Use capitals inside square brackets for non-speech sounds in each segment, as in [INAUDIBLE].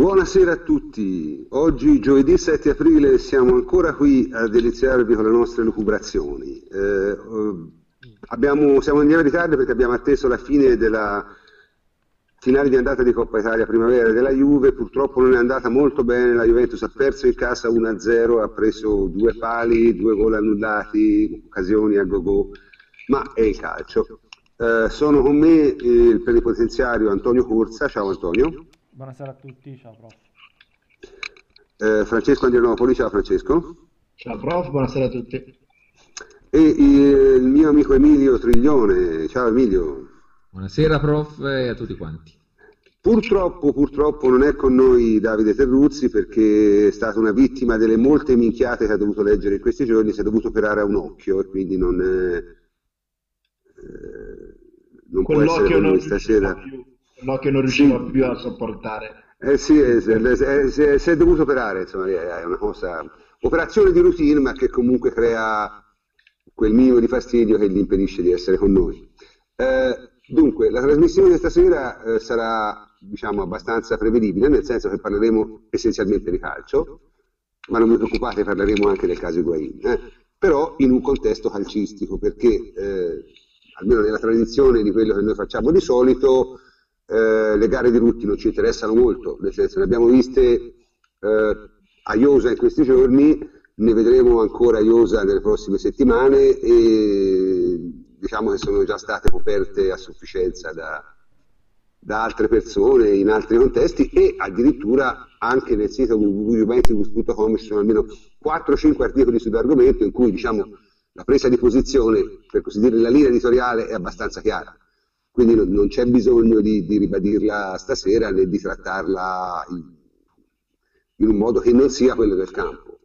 Buonasera a tutti. Oggi, giovedì 7 aprile, siamo ancora qui a deliziarvi con le nostre lucubrazioni. Eh, abbiamo, siamo in lieve ritardo perché abbiamo atteso la fine della finale di andata di Coppa Italia primavera della Juve. Purtroppo non è andata molto bene. La Juventus ha perso in casa 1-0, ha preso due pali, due gol annullati, occasioni a go-go, ma è il calcio. Eh, sono con me il plenipotenziario Antonio Corsa. Ciao Antonio. Buonasera a tutti, ciao prof. Eh, Francesco Andrianopoli, ciao Francesco. Ciao prof, buonasera a tutti. E il mio amico Emilio Triglione, ciao Emilio. Buonasera prof e a tutti quanti. Purtroppo, purtroppo non è con noi Davide Terruzzi perché è stata una vittima delle molte minchiate che ha dovuto leggere in questi giorni, si è dovuto operare a un occhio e quindi non, eh, non può essere con noi stasera. Più no, che non riusciva sì. più a sopportare. Eh sì, si è dovuto operare, insomma, è una cosa, operazione di routine, ma che comunque crea quel minimo di fastidio che gli impedisce di essere con noi. Eh, dunque, la trasmissione di stasera eh, sarà, diciamo, abbastanza prevedibile, nel senso che parleremo essenzialmente di calcio, ma non vi preoccupate, parleremo anche del caso Higuain, eh? però in un contesto calcistico, perché eh, almeno nella tradizione di quello che noi facciamo di solito, eh, le gare di Rutti non ci interessano molto, nel senso ne abbiamo viste eh, a Iosa in questi giorni, ne vedremo ancora a Iosa nelle prossime settimane e diciamo che sono già state coperte a sufficienza da, da altre persone in altri contesti e addirittura anche nel sito www.juventus.com ci sono almeno 4-5 articoli sull'argomento in cui diciamo, la presa di posizione, per così dire la linea editoriale è abbastanza chiara quindi non, non c'è bisogno di, di, ribadirla stasera né di trattarla in, in, un modo che non sia quello del campo.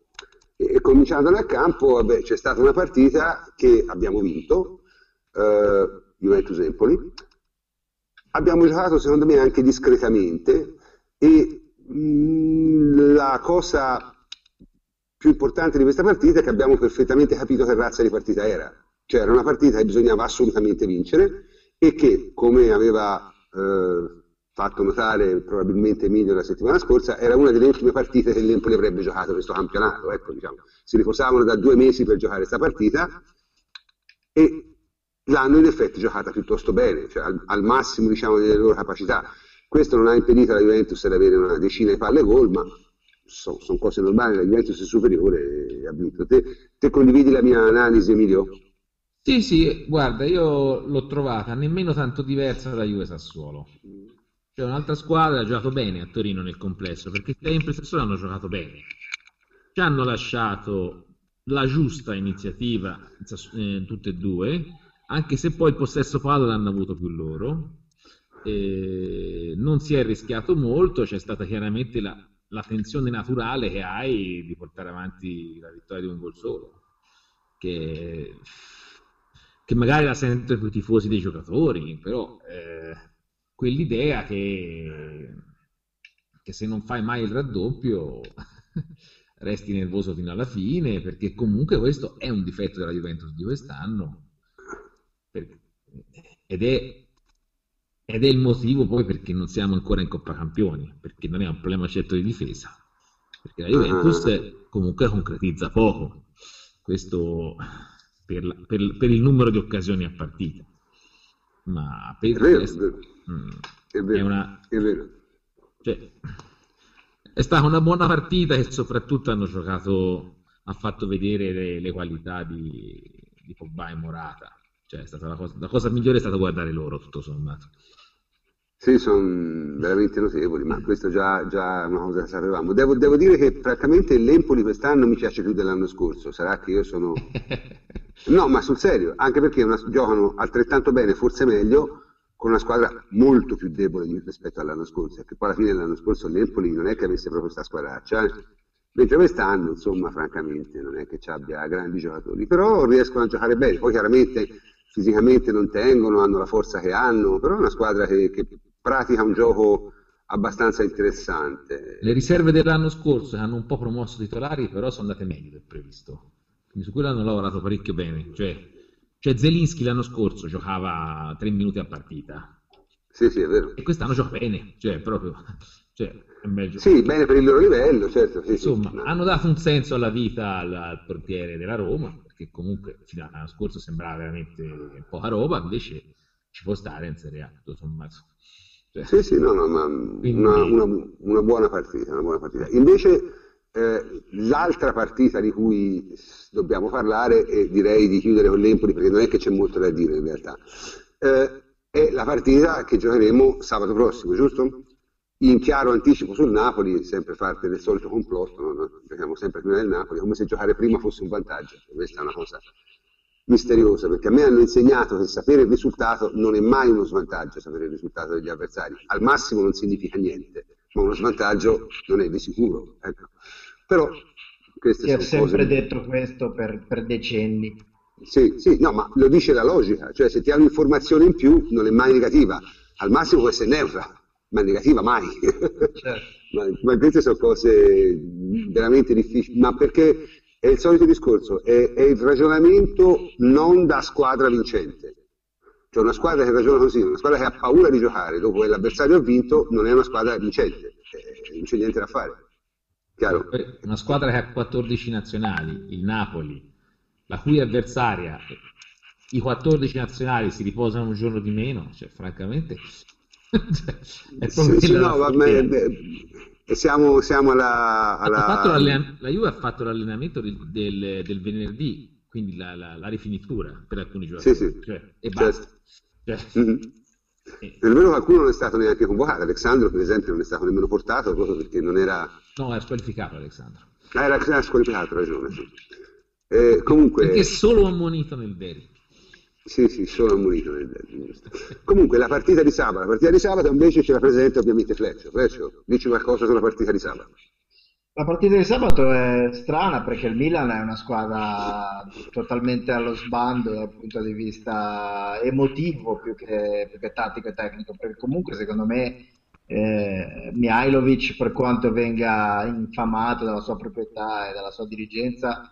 E, e cominciando dal campo, vabbè, c'è stata una partita che abbiamo vinto, eh, Juventus-Empoli, abbiamo giocato secondo me anche discretamente e mh, mm, la cosa più importante di questa partita è che abbiamo perfettamente capito che razza di partita era. Cioè era una partita che bisognava assolutamente vincere e che, come aveva eh, fatto notare probabilmente Emilio la settimana scorsa, era una delle ultime partite che l'Empoli avrebbe giocato questo campionato. Ecco, diciamo. Si riposavano da due mesi per giocare questa partita e l'hanno in effetti giocata piuttosto bene, cioè al, al massimo diciamo, delle loro capacità. Questo non ha impedito alla Juventus di avere una decina di palle gol, ma sono, sono cose normali, la Juventus è superiore e ha vinto. Te, te condividi la mia analisi, Emilio? Sì, sì, guarda, io l'ho trovata nemmeno tanto diversa da Juve Sassuolo. Cioè un'altra squadra ha giocato bene a Torino nel complesso, perché sempre e Sassuolo hanno giocato bene. Ci hanno lasciato la giusta iniziativa eh, tutte e due, anche se poi il possesso palla l'hanno avuto più loro. E non si è rischiato molto, c'è stata chiaramente la, la tensione naturale che hai di portare avanti la vittoria di un gol solo, che che magari la sentono più i tifosi dei giocatori, però eh, quell'idea che, che, se non fai mai il raddoppio [LAUGHS] resti nervoso fino alla fine, perché comunque questo è un difetto della Juventus di quest'anno per, ed, è, ed è il motivo poi perché non siamo ancora in Coppa Campioni, perché non è un problema certo di difesa, perché la Juventus comunque concretizza poco. Questo per, la, per, per, il numero di occasioni a partita. Ma per il resto mm, è, vero, è, una, è, vero. Cioè, è stata una buona partita e soprattutto hanno giocato, ha fatto vedere le, le qualità di, di Pogba e Morata. Cioè, è stata la cosa, la cosa migliore è stata guardare loro, tutto sommato. Sì, sono veramente notevoli, ma questo già, già è una cosa che sapevamo. Devo, devo, dire che praticamente l'Empoli quest'anno mi piace più dell'anno scorso, sarà che io sono... [LAUGHS] No, ma sul serio, anche perché una, giocano altrettanto bene, forse meglio, con una squadra molto più debole rispetto all'anno scorso, perché poi alla fine dell'anno scorso l'Empoli non è che avesse proprio questa squadraccia, eh? mentre quest'anno, insomma, francamente, non è che ci abbia grandi giocatori, però riescono a giocare bene, poi chiaramente fisicamente non tengono, hanno la forza che hanno, però è una squadra che, che pratica un gioco abbastanza interessante. Le riserve dell'anno scorso hanno un po' promosso titolari, però sono andate meglio del previsto. Quindi su quello hanno lavorato parecchio bene. Cioè, cioè Zelinski l'anno scorso giocava tre minuti a partita. Sì, sì, è vero. E quest'anno gioca bene, cioè proprio Cioè. Sì, bene per il loro livello, certo. Sì, sì. Insomma, No. hanno dato un senso alla vita al, al portiere della Roma, perché comunque fino all'anno scorso sembrava veramente poca roba, invece ci può stare in Serie A, tutto sommato. Cioè, Sì, sì, no, no, ma Quindi- una, una- una buona partita, una buona partita. Invece eh, l'altra partita di cui dobbiamo parlare, e direi di chiudere con l'Empoli perché non è che c'è molto da dire in realtà, eh, è la partita che giocheremo sabato prossimo, giusto? In chiaro anticipo sul Napoli, sempre parte del solito complotto? No, giochiamo sempre prima del Napoli, come se giocare prima fosse un vantaggio. Questa è una cosa misteriosa, perché a me hanno insegnato che sapere il risultato non è mai uno svantaggio, sapere il risultato degli avversari. Al massimo non significa niente, ma uno svantaggio non è di sicuro. ecco. Però queste Si è sempre cose... detto questo per, per decenni. Sì, sì, no, ma lo dice la logica, cioè se ti ha un'informazione in più non è mai negativa, al massimo può essere neutra, ma negativa mai. Certo. [LAUGHS] Ma, ma queste sono cose veramente difficili, ma perché è il solito discorso, è, è il ragionamento non da squadra vincente. Cioè una squadra che ragiona così, una squadra che ha paura di giocare dopo che l'avversario ha vinto, non è una squadra vincente, eh, non c'è niente da fare. Chiaro? Poi Una squadra che ha 14 nazionali, il Napoli, la cui avversaria, i 14 nazionali si riposano un giorno di meno, cioè francamente [LAUGHS] cioè, è Sì, no, vabbè, siamo, siamo alla... Alla... la Juve ha fatto l'allenamento del, del- del venerdì, quindi la, la- la rifinitura per alcuni giocatori, Sì, sì. cioè, e Certo. basta. Cioè, Mhm. eh, Per vero qualcuno non è stato neanche convocato, Alessandro per esempio non è stato nemmeno portato proprio perché non era... no, è squalificato Alessandro. Ah, era, era squalificato, ha ragione. sì. Eh, comunque... Perché solo ammonito nel derby. Sì, sì, sono ammonito nel derby, giusto. Comunque la partita di sabato, la partita di sabato invece ce la presenta ovviamente Fleccio. Fleccio, dici qualcosa sulla partita di sabato. La partita di sabato è strana perché il Milan è una squadra totalmente allo sbando dal punto di vista emotivo più che, più che tattico e tecnico, perché comunque secondo me eh, Mihailovic, per quanto venga infamato dalla sua proprietà e dalla sua dirigenza, ha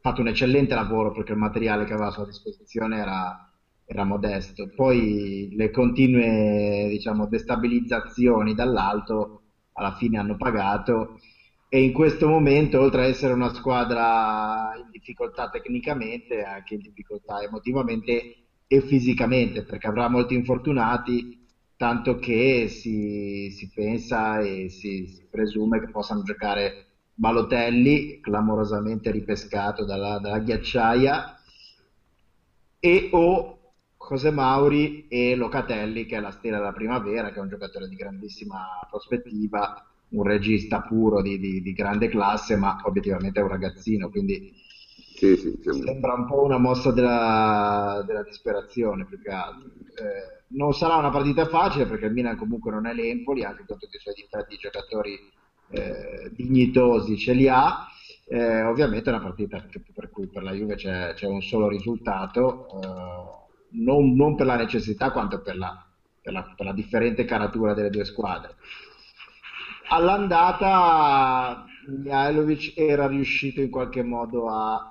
fatto un eccellente lavoro perché il materiale che aveva a sua disposizione era, era modesto. Poi le continue, diciamo, destabilizzazioni dall'alto alla fine hanno pagato e in questo momento, oltre a essere una squadra in difficoltà tecnicamente, anche in difficoltà emotivamente e fisicamente, perché avrà molti infortunati, tanto che si, si pensa e si, si presume che possano giocare Balotelli, clamorosamente ripescato dalla, dalla ghiacciaia, e o José Mauri e Locatelli, che è la stella della primavera, che è un giocatore di grandissima prospettiva, un regista puro di, di- di grande classe, ma obiettivamente è un ragazzino, quindi Sì, sì, siamo- sembra un po' una mossa della, della disperazione più che altro. Eh, non sarà una partita facile perché il Milan comunque non è l'Empoli, anche con tutti i suoi difetti, giocatori eh, dignitosi ce li ha. Eh, ovviamente è una partita che- per cui per la Juve c'è, c'è un solo risultato, eh, non, non per la necessità quanto per la, per la- per la differente caratura delle due squadre. All'andata Mihailovic era riuscito in qualche modo a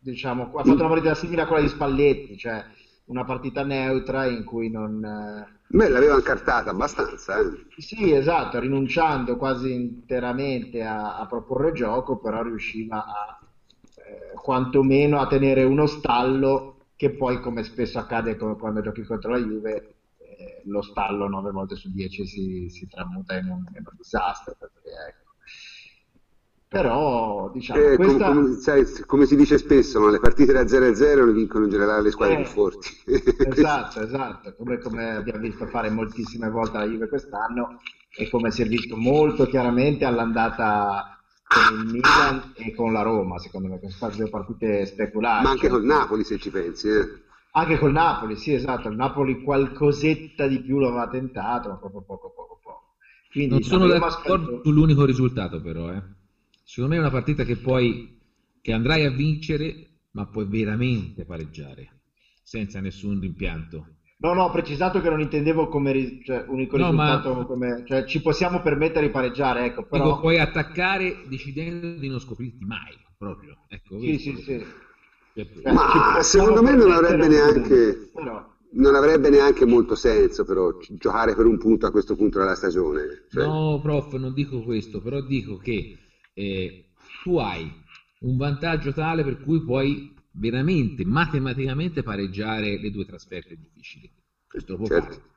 diciamo, ha fatto una partita simile a quella di Spalletti, cioè una partita neutra in cui non eh, Beh, l'aveva incartata abbastanza, eh. sì, esatto, rinunciando quasi interamente a, a proporre gioco, però riusciva a eh, quantomeno a tenere uno stallo che poi, come spesso accade co- quando giochi contro la Juve, eh, lo stallo 9 volte su 10 si, si tramuta in un, in un disastro. perché, ecco. Però, diciamo, Eh, com- questa... come, sai, come si dice spesso, no? le partite da 0 a 0 le vincono in generale le squadre Eh, più forti. Esatto, [LAUGHS] esatto, come, come abbiamo visto fare moltissime volte la Juve quest'anno e come si è visto molto chiaramente all'andata con il Milan e con la Roma, secondo me, queste sono state due partite speculari. Ma anche cioè- col Napoli, se ci pensi. eh. anche col Napoli, sì, esatto, il Napoli qualcosetta di più lo aveva tentato, ma proprio poco, poco, poco. Quindi Non sono avremo d'accordo aspetto- sull'unico risultato, però. eh. Secondo me è una partita che poi che andrai a vincere, ma puoi veramente pareggiare senza nessun rimpianto. No, no, ho precisato che non intendevo come cioè, unico No, ma- risultato, come... cioè ci possiamo permettere di pareggiare, ecco, Dico, però... puoi attaccare decidendo di non scoprirti mai, proprio. Ecco, Sì, sì, sì. Cioè, Ma secondo me non avrebbe neanche- però- non avrebbe neanche molto senso però giocare per un punto a questo punto della stagione. Cioè, No, prof, non dico questo, però dico che eh, tu hai un vantaggio tale per cui puoi veramente, matematicamente pareggiare le due trasferte difficili. Questo lo puoi Certo. fare.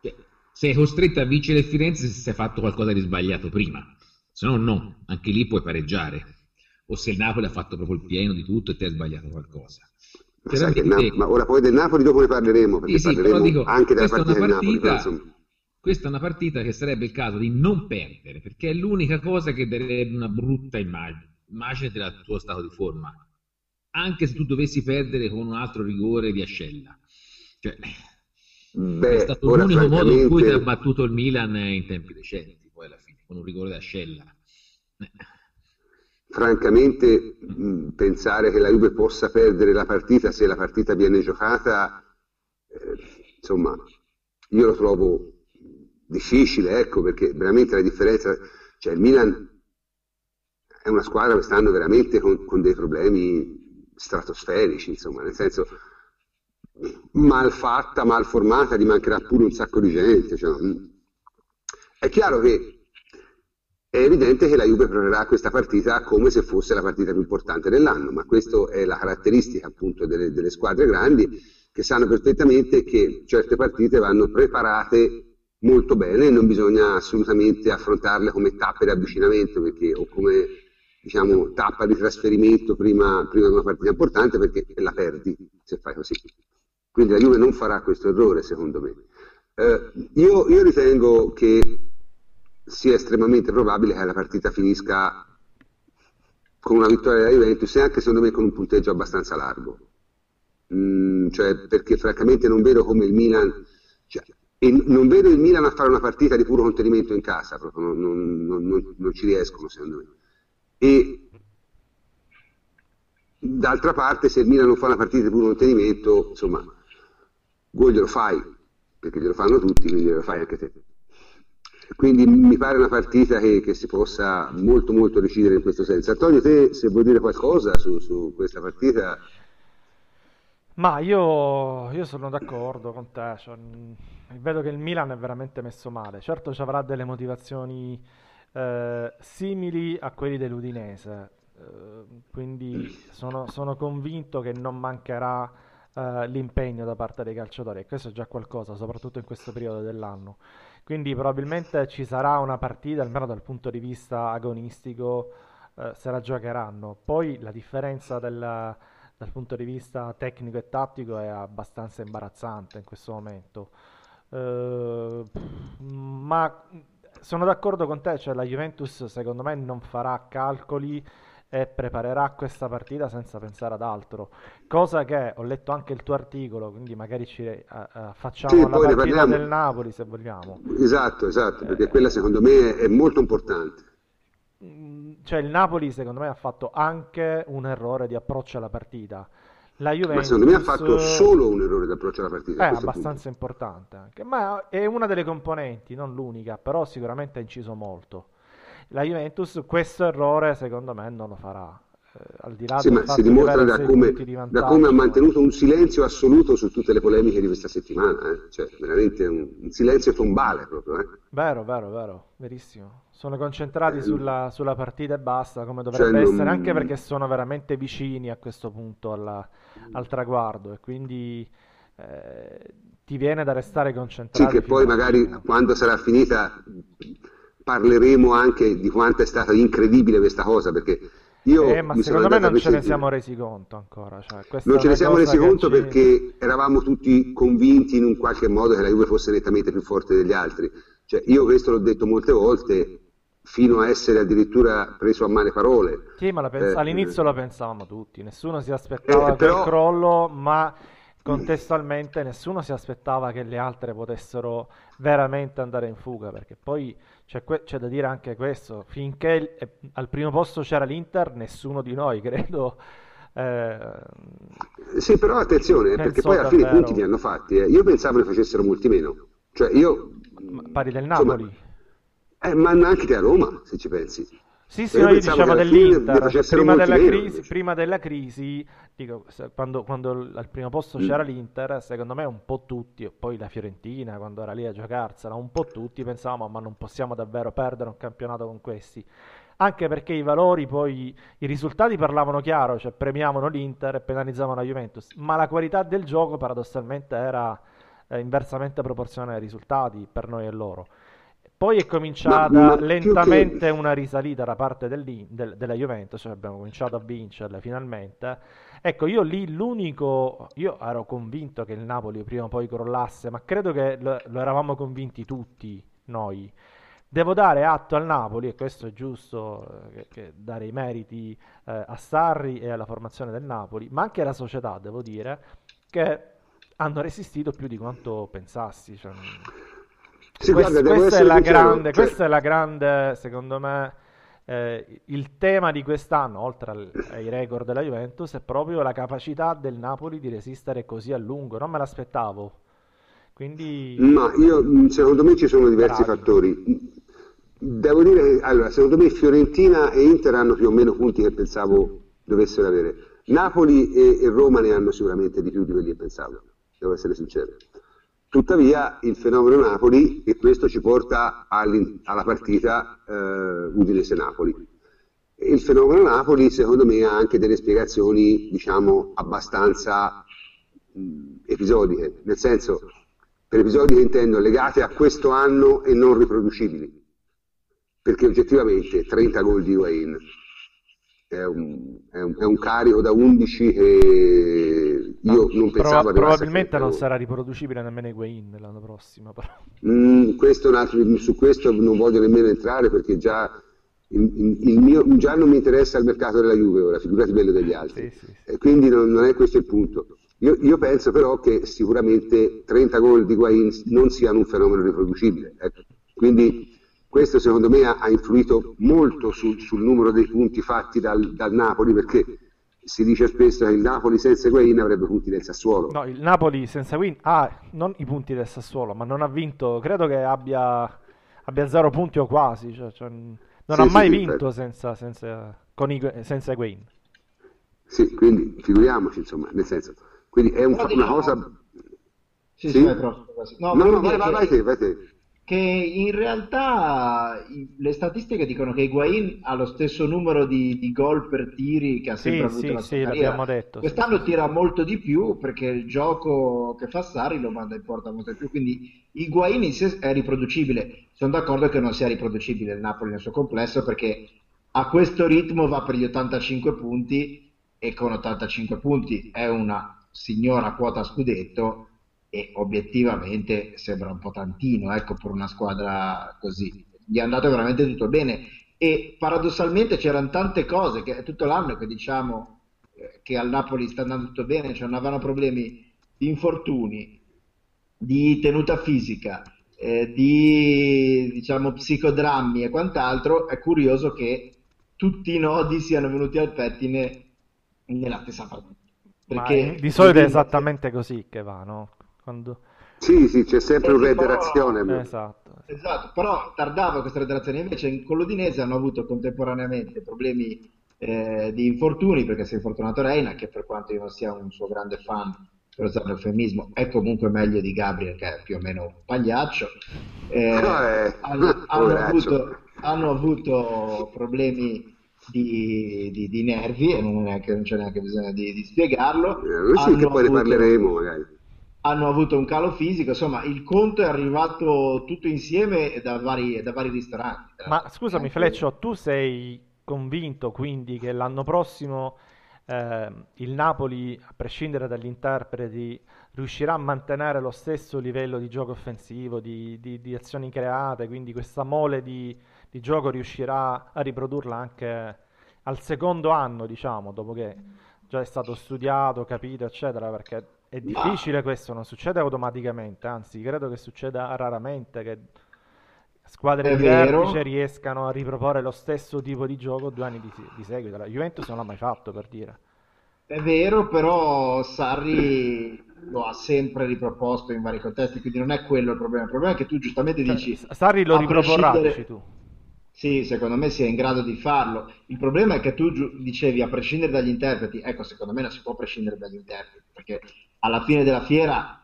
Cioè, sei costretto a vincere Firenze se hai fatto qualcosa di sbagliato prima, se no no, anche lì puoi pareggiare. O se il Napoli ha fatto proprio il pieno di tutto e te hai sbagliato qualcosa. ma, Napoli- ma ora poi del Napoli dopo ne parleremo, perché Sì, sì, parleremo dico, anche della partita una del Napoli. però, partita- insomma. Questa è una partita che sarebbe il caso di non perdere, perché è l'unica cosa che darebbe una brutta immagine, immagine del tuo stato di forma. Anche se tu dovessi perdere con un altro rigore di ascella. Cioè, Beh, è stato l'unico modo in cui ti ha battuto il Milan in tempi recenti, poi alla fine, con un rigore di ascella. Eh, francamente mh, pensare che la Juve possa perdere la partita se la partita viene giocata, eh, insomma, io lo trovo difficile, ecco, perché veramente la differenza, cioè il Milan è una squadra quest'anno veramente con, con dei problemi stratosferici, insomma, nel senso mal fatta, mal formata, gli mancherà pure un sacco di gente. cioè, mh. è chiaro che è evidente che la Juve proverà questa partita come se fosse la partita più importante dell'anno, ma questa è la caratteristica appunto delle, delle squadre grandi che sanno perfettamente che certe partite vanno preparate molto bene non bisogna assolutamente affrontarle come tappe di avvicinamento perché, o come diciamo, tappa di trasferimento prima, prima di una partita importante perché la perdi se fai così. Quindi la Juve non farà questo errore secondo me. Eh, io, io ritengo che sia estremamente probabile che la partita finisca con una vittoria della Juventus e anche secondo me con un punteggio abbastanza largo. Mm, cioè, perché francamente non vedo come il Milan, cioè, e non vedo il Milan a fare una partita di puro contenimento in casa, proprio non, non- non- non- non ci riescono secondo me. E d'altra parte, se il Milan non fa una partita di puro contenimento, insomma, gol glielo fai, perché glielo fanno tutti, quindi glielo fai anche te. Quindi mi pare una partita che, che si possa molto molto decidere in questo senso. Antonio, te se vuoi dire qualcosa su, su questa partita, Ma io, io sono d'accordo con te, cioè, mh, vedo che il Milan è veramente messo male. Certo ci avrà delle motivazioni eh, simili a quelli dell'Udinese, eh, quindi sono, sono convinto che non mancherà eh, l'impegno da parte dei calciatori e questo è già qualcosa, soprattutto in questo periodo dell'anno. Quindi probabilmente ci sarà una partita, almeno dal punto di vista agonistico, eh, se la giocheranno. Poi la differenza del- dal punto di vista tecnico e tattico è abbastanza imbarazzante in questo momento. Eh, pff, ma sono d'accordo con te, cioè la Juventus secondo me non farà calcoli e preparerà questa partita senza pensare ad altro. Cosa che ho letto anche il tuo articolo, quindi magari ci eh, eh, facciamo Sì, la partita del Napoli se vogliamo. esatto, esatto, perché quella secondo me è molto importante. Cioè il Napoli secondo me ha fatto anche un errore di approccio alla partita. La Ma secondo me ha Juventus fatto solo un errore d'approccio alla partita. è questo abbastanza importante anche, ma è una delle componenti, non l'unica, però sicuramente ha inciso molto. La Juventus questo errore secondo me non lo farà. Eh, al di là Sì, ma si di dimostra da come, di da come ha mantenuto un silenzio assoluto su tutte le polemiche di questa settimana, eh. Cioè, veramente un, un silenzio tombale proprio. eh. Vero, vero, vero, verissimo. Sono concentrati Eh, sulla, sulla partita e basta, come Cioè, dovrebbe non- essere, anche perché sono veramente vicini a questo punto alla- al traguardo e quindi eh, ti viene da restare Sì, concentrati che poi magari fine. quando sarà finita parleremo anche di quanto è stata incredibile questa cosa, perché io Eh, ma secondo me non ce ne siamo resi conto ancora. Cioè, Non ce ne siamo resi conto ci- perché eravamo tutti convinti in un qualche modo che la Juve fosse nettamente più forte degli altri. Cioè, io questo l'ho detto molte volte, fino a essere addirittura preso a male parole. Sì, ma la pens- Eh, all'inizio lo pensavamo tutti, nessuno si aspettava Eh, però- crollo, ma contestualmente nessuno si aspettava che le altre potessero veramente andare in fuga, perché poi c'è, que- c'è da dire anche questo, finché il- eh, al primo posto c'era l'Inter, nessuno di noi, [LAUGHS] credo, eh, Sì, però attenzione, eh, perché poi alla fine i punti li hanno fatti. eh. Io pensavo ne facessero molti meno. Cioè, io... ma pari del insomma, Napoli. Eh, ma anche a Roma, se ci pensi. Sì, sì, no, io dicevo dell'Inter, prima della, crisi, prima della crisi, dico, quando, quando, al primo posto mm. c'era l'Inter, secondo me un po' tutti, poi la Fiorentina quando era lì a giocarsela, un po' tutti pensavamo ma non possiamo davvero perdere un campionato con questi. Anche perché i valori poi, i risultati parlavano chiaro, cioè premiavano l'Inter e penalizzavano la Juventus, ma la qualità del gioco paradossalmente era eh, inversamente proporzionale ai risultati per noi e loro. Poi è cominciata ma, ma lentamente che... una risalita da parte del, del, della Juventus, cioè abbiamo cominciato a vincerle finalmente. Ecco, io lì l'unico, io ero convinto che il Napoli prima o poi crollasse, ma credo che lo, lo eravamo convinti tutti noi. Devo dare atto al Napoli, e questo è giusto, eh, che, che dare i meriti eh, a Sarri e alla formazione del Napoli, ma anche alla società, devo dire, che hanno resistito più di quanto pensassi. Cioè, sì, quest, guarda, questa, è la grande, cioè... questa è la grande, secondo me, eh, il tema di quest'anno, oltre al, ai record della Juventus, è proprio la capacità del Napoli di resistere così a lungo. Non me l'aspettavo. Quindi... Ma io, secondo me ci sono diversi Bravi. fattori. Devo dire, allora, secondo me Fiorentina e Inter hanno più o meno punti che pensavo dovessero avere. Napoli e, e Roma ne hanno sicuramente di più di quelli che pensavo, devo essere sincero. Tuttavia il fenomeno Napoli, e questo ci porta alla partita eh, Udinese-Napoli. Il fenomeno Napoli secondo me ha anche delle spiegazioni diciamo abbastanza mh, episodiche, nel senso per episodiche intendo legate a questo anno e non riproducibili, perché oggettivamente 30 gol di Wayne è è, è un, carico da 11 che io non pensavo Pro- probabilmente non sarà riproducibile nemmeno Higuain l'anno prossimo mm, questo altro, su questo non voglio nemmeno entrare perché già, il, il mio, già non mi interessa il mercato della Juve ora figurati quello degli altri sì, sì, sì. e quindi non, non, è questo il punto io, io, penso però che sicuramente 30 gol di Higuain non siano un fenomeno riproducibile ecco. quindi questo secondo me ha, influito molto sul, sul, numero dei punti fatti dal, dal, Napoli perché si dice spesso che il Napoli senza Guain avrebbe punti del Sassuolo. No, il Napoli senza Guain ha non i punti del Sassuolo, ma non ha vinto, credo che abbia, abbia zero punti o quasi, cioè, cioè, non sì, ha mai sì, vinto senza, senza, con i, senza Guain. Sì, quindi figuriamoci, insomma, nel senso, quindi è un, una cosa... Sì, sì? Vai, no, no, no, vai, vai, vai te, vai te che in realtà le statistiche dicono che Higuain ha lo stesso numero di, di gol per tiri che ha sempre sì, avuto sì, sì. Detto, Quest'anno tira molto di più perché il gioco che fa Sari lo manda in porta molto di più, quindi Higuain è riproducibile. Sono d'accordo che non sia riproducibile il Napoli nel suo complesso perché a questo ritmo va per gli 85 punti e con 85 punti è una signora quota scudetto e obiettivamente sembra un po' tantino ecco, per una squadra così. Gli è andato veramente tutto bene e paradossalmente c'erano tante cose che è tutto l'anno che diciamo eh, che al Napoli sta andando tutto bene, cioè non avevano problemi di infortuni, di tenuta fisica, eh, di diciamo psicodrammi e quant'altro, è curioso che tutti i nodi siano venuti al pettine nella stessa partita. Perché di solito è esattamente così che va, no? Quando... Sì, sì, c'è sempre una reiterazione. Però... Esatto. esatto, però tardava questa reiterazione. Invece con l'Udinese hanno avuto contemporaneamente problemi eh, di infortuni, perché si è infortunato Reina, che per quanto io non sia un suo grande fan, per usare l'eufemismo, è comunque meglio di Gabriel, che è più o meno un pagliaccio. Eh, eh, hanno, hanno, avuto, hanno, avuto, problemi di, di, di nervi e non, neanche, non, c'è neanche bisogno di, di spiegarlo. Eh, sì, che poi avuto... ne parleremo magari hanno avuto un calo fisico, insomma il conto è arrivato tutto insieme da vari, da vari ristoranti. Ma scusami Fleccio, tu sei convinto quindi che l'anno prossimo eh, il Napoli, a prescindere dagli interpreti, riuscirà a mantenere lo stesso livello di gioco offensivo, di, di, di azioni create, quindi questa mole di, di, gioco riuscirà a riprodurla anche al secondo anno, diciamo, dopo che già è stato studiato, capito, eccetera, perché è difficile Ma... questo, non succede automaticamente, anzi credo che succeda raramente che squadre è di vero. vertice riescano a riproporre lo stesso tipo di gioco due anni di, di seguito. La Juventus non l'ha mai fatto per dire. È vero, però Sarri lo ha sempre riproposto in vari contesti, quindi non è quello il problema. Il problema è che tu giustamente cioè, dici... Sarri lo riproporrà, prescindere... tu. Sì, secondo me si è in grado di farlo. Il problema è che tu dicevi a prescindere dagli interpreti, ecco, secondo me non si può prescindere dagli interpreti, perché alla fine della fiera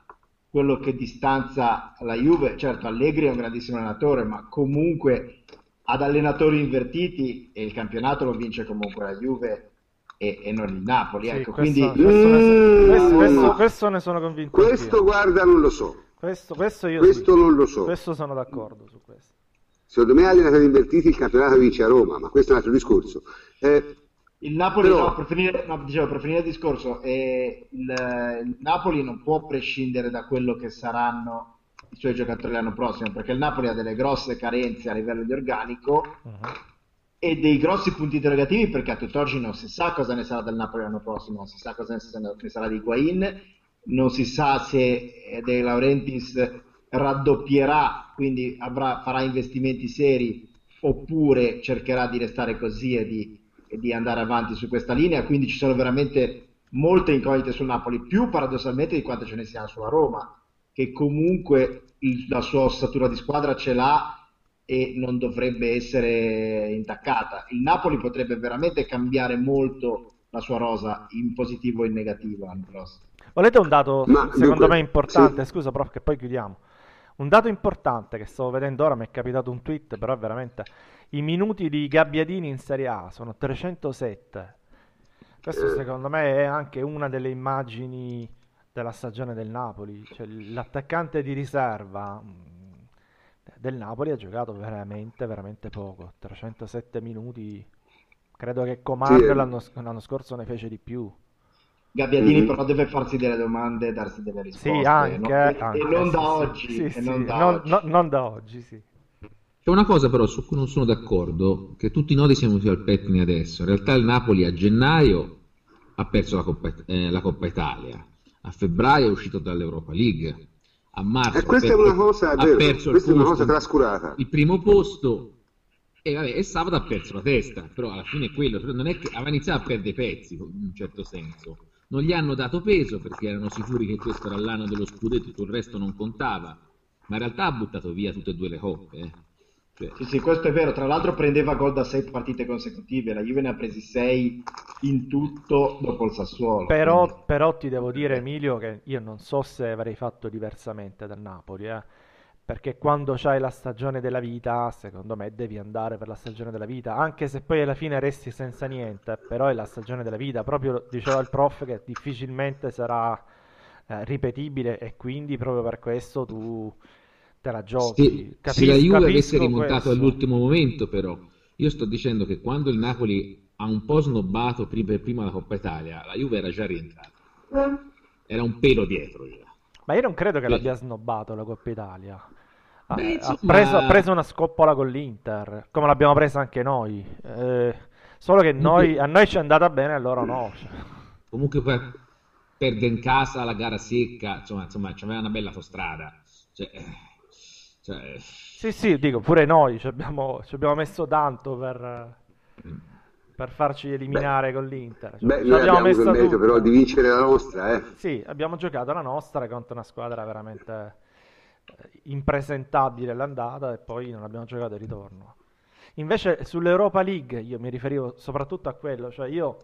quello che distanza la Juve, certo Allegri è un grandissimo allenatore, ma comunque ad allenatori invertiti e il campionato lo vince comunque la Juve e, e non il Napoli. Sì, ecco, questo, quindi... questo, ne, questo, questo, questo, ne sono convinto. Questo, anch'io. guarda, non lo so. Questo, questo io questo sì. non lo so. Questo sono d'accordo su questo. Secondo me allenatori invertiti il campionato vince a Roma, ma questo è un altro discorso. Eh, il Napoli, però... no, per, finire, no, dicevo, per finire il discorso, eh, il, il, Napoli non può prescindere da quello che saranno i suoi giocatori l'anno prossimo, perché il Napoli ha delle grosse carenze a livello di organico uh-huh. e dei grossi punti interrogativi perché a tutt'oggi non si sa cosa ne sarà del Napoli l'anno prossimo, non si sa cosa ne sarà di Guain, non si sa se De Laurentiis raddoppierà, quindi avrà, farà investimenti seri oppure cercherà di restare così e di, e di andare avanti su questa linea, quindi ci sono veramente molte incognite sul Napoli, più paradossalmente di quante ce ne siano sulla Roma, che comunque il, la sua ossatura di squadra ce l'ha e non dovrebbe essere intaccata. Il Napoli potrebbe veramente cambiare molto la sua rosa in positivo e in negativo l'anno prossimo. Volete un dato Ma, secondo dunque, me importante? Sì. Scusa, prof, che poi chiudiamo. Un dato importante che stavo vedendo ora, mi è capitato un tweet, però veramente i minuti di Gabbiadini in Serie A sono 307. Questo eh. secondo me è anche una delle immagini della stagione del Napoli. Cioè, l'attaccante di riserva mm, del Napoli ha giocato veramente, veramente poco. 307 minuti. Credo che Coman sì. l'anno, l'anno scorso ne fece di più. Gabbiadini mm. però deve farsi delle domande e darsi delle risposte. Sì, anche, no? e, anche, e, non da oggi. Sì, sì, non, da non, oggi. No, non da oggi, sì. C'è una cosa però su cui non sono d'accordo, che tutti i nodi siamo venuti al pettine adesso. In realtà il Napoli a gennaio ha perso la Coppa, eh, la Coppa Italia, a febbraio è uscito dall'Europa League, a marzo e questa perso, è una cosa, vero, questa posto, è una cosa trascurata. Il primo posto e, vabbè, e sabato ha perso la testa, però alla fine è quello, non è che aveva iniziato a perdere pezzi in un certo senso non gli hanno dato peso perché erano sicuri che questo era l'anno dello scudetto, tutto il resto non contava, ma in realtà ha buttato via tutte e due le coppe. Eh. Sì, sì, questo è vero. Tra l'altro prendeva gol da sei partite consecutive, la Juve ne ha presi sei in tutto dopo il Sassuolo. Però, però ti devo dire, Emilio, che io non so se avrei fatto diversamente dal Napoli. Eh perché quando c'hai la stagione della vita, secondo me devi andare per la stagione della vita, anche se poi alla fine resti senza niente, però è la stagione della vita, proprio diceva il prof che difficilmente sarà eh, ripetibile e quindi proprio per questo tu te la giochi. Sì, Capis- se la Juve avesse rimontato questo. all'ultimo momento però, io sto dicendo che quando il Napoli ha un po' snobbato prima, prima la Coppa Italia, la Juve era già rientrata, era un pelo dietro già. Ma io non credo che l'abbia snobbato la Coppa Italia. Ah, Beh, ha, preso, ha, preso, una scoppola con l'Inter, come l'abbiamo presa anche noi. Eh, solo che noi, a noi ci è andata bene, a loro no. Comunque per, perde in casa la gara secca, insomma, insomma c'aveva una bella autostrada. Cioè, cioè... Sì, sì, dico, pure noi ci abbiamo, ci abbiamo messo tanto per, per farci eliminare beh, con l'Inter. Cioè, beh, noi abbiamo il merito però di vincere la nostra, eh. Sì, abbiamo giocato la nostra contro una squadra veramente impresentabile l'andata e poi non abbiamo giocato il ritorno. Invece sull'Europa League io mi riferivo soprattutto a quello, cioè io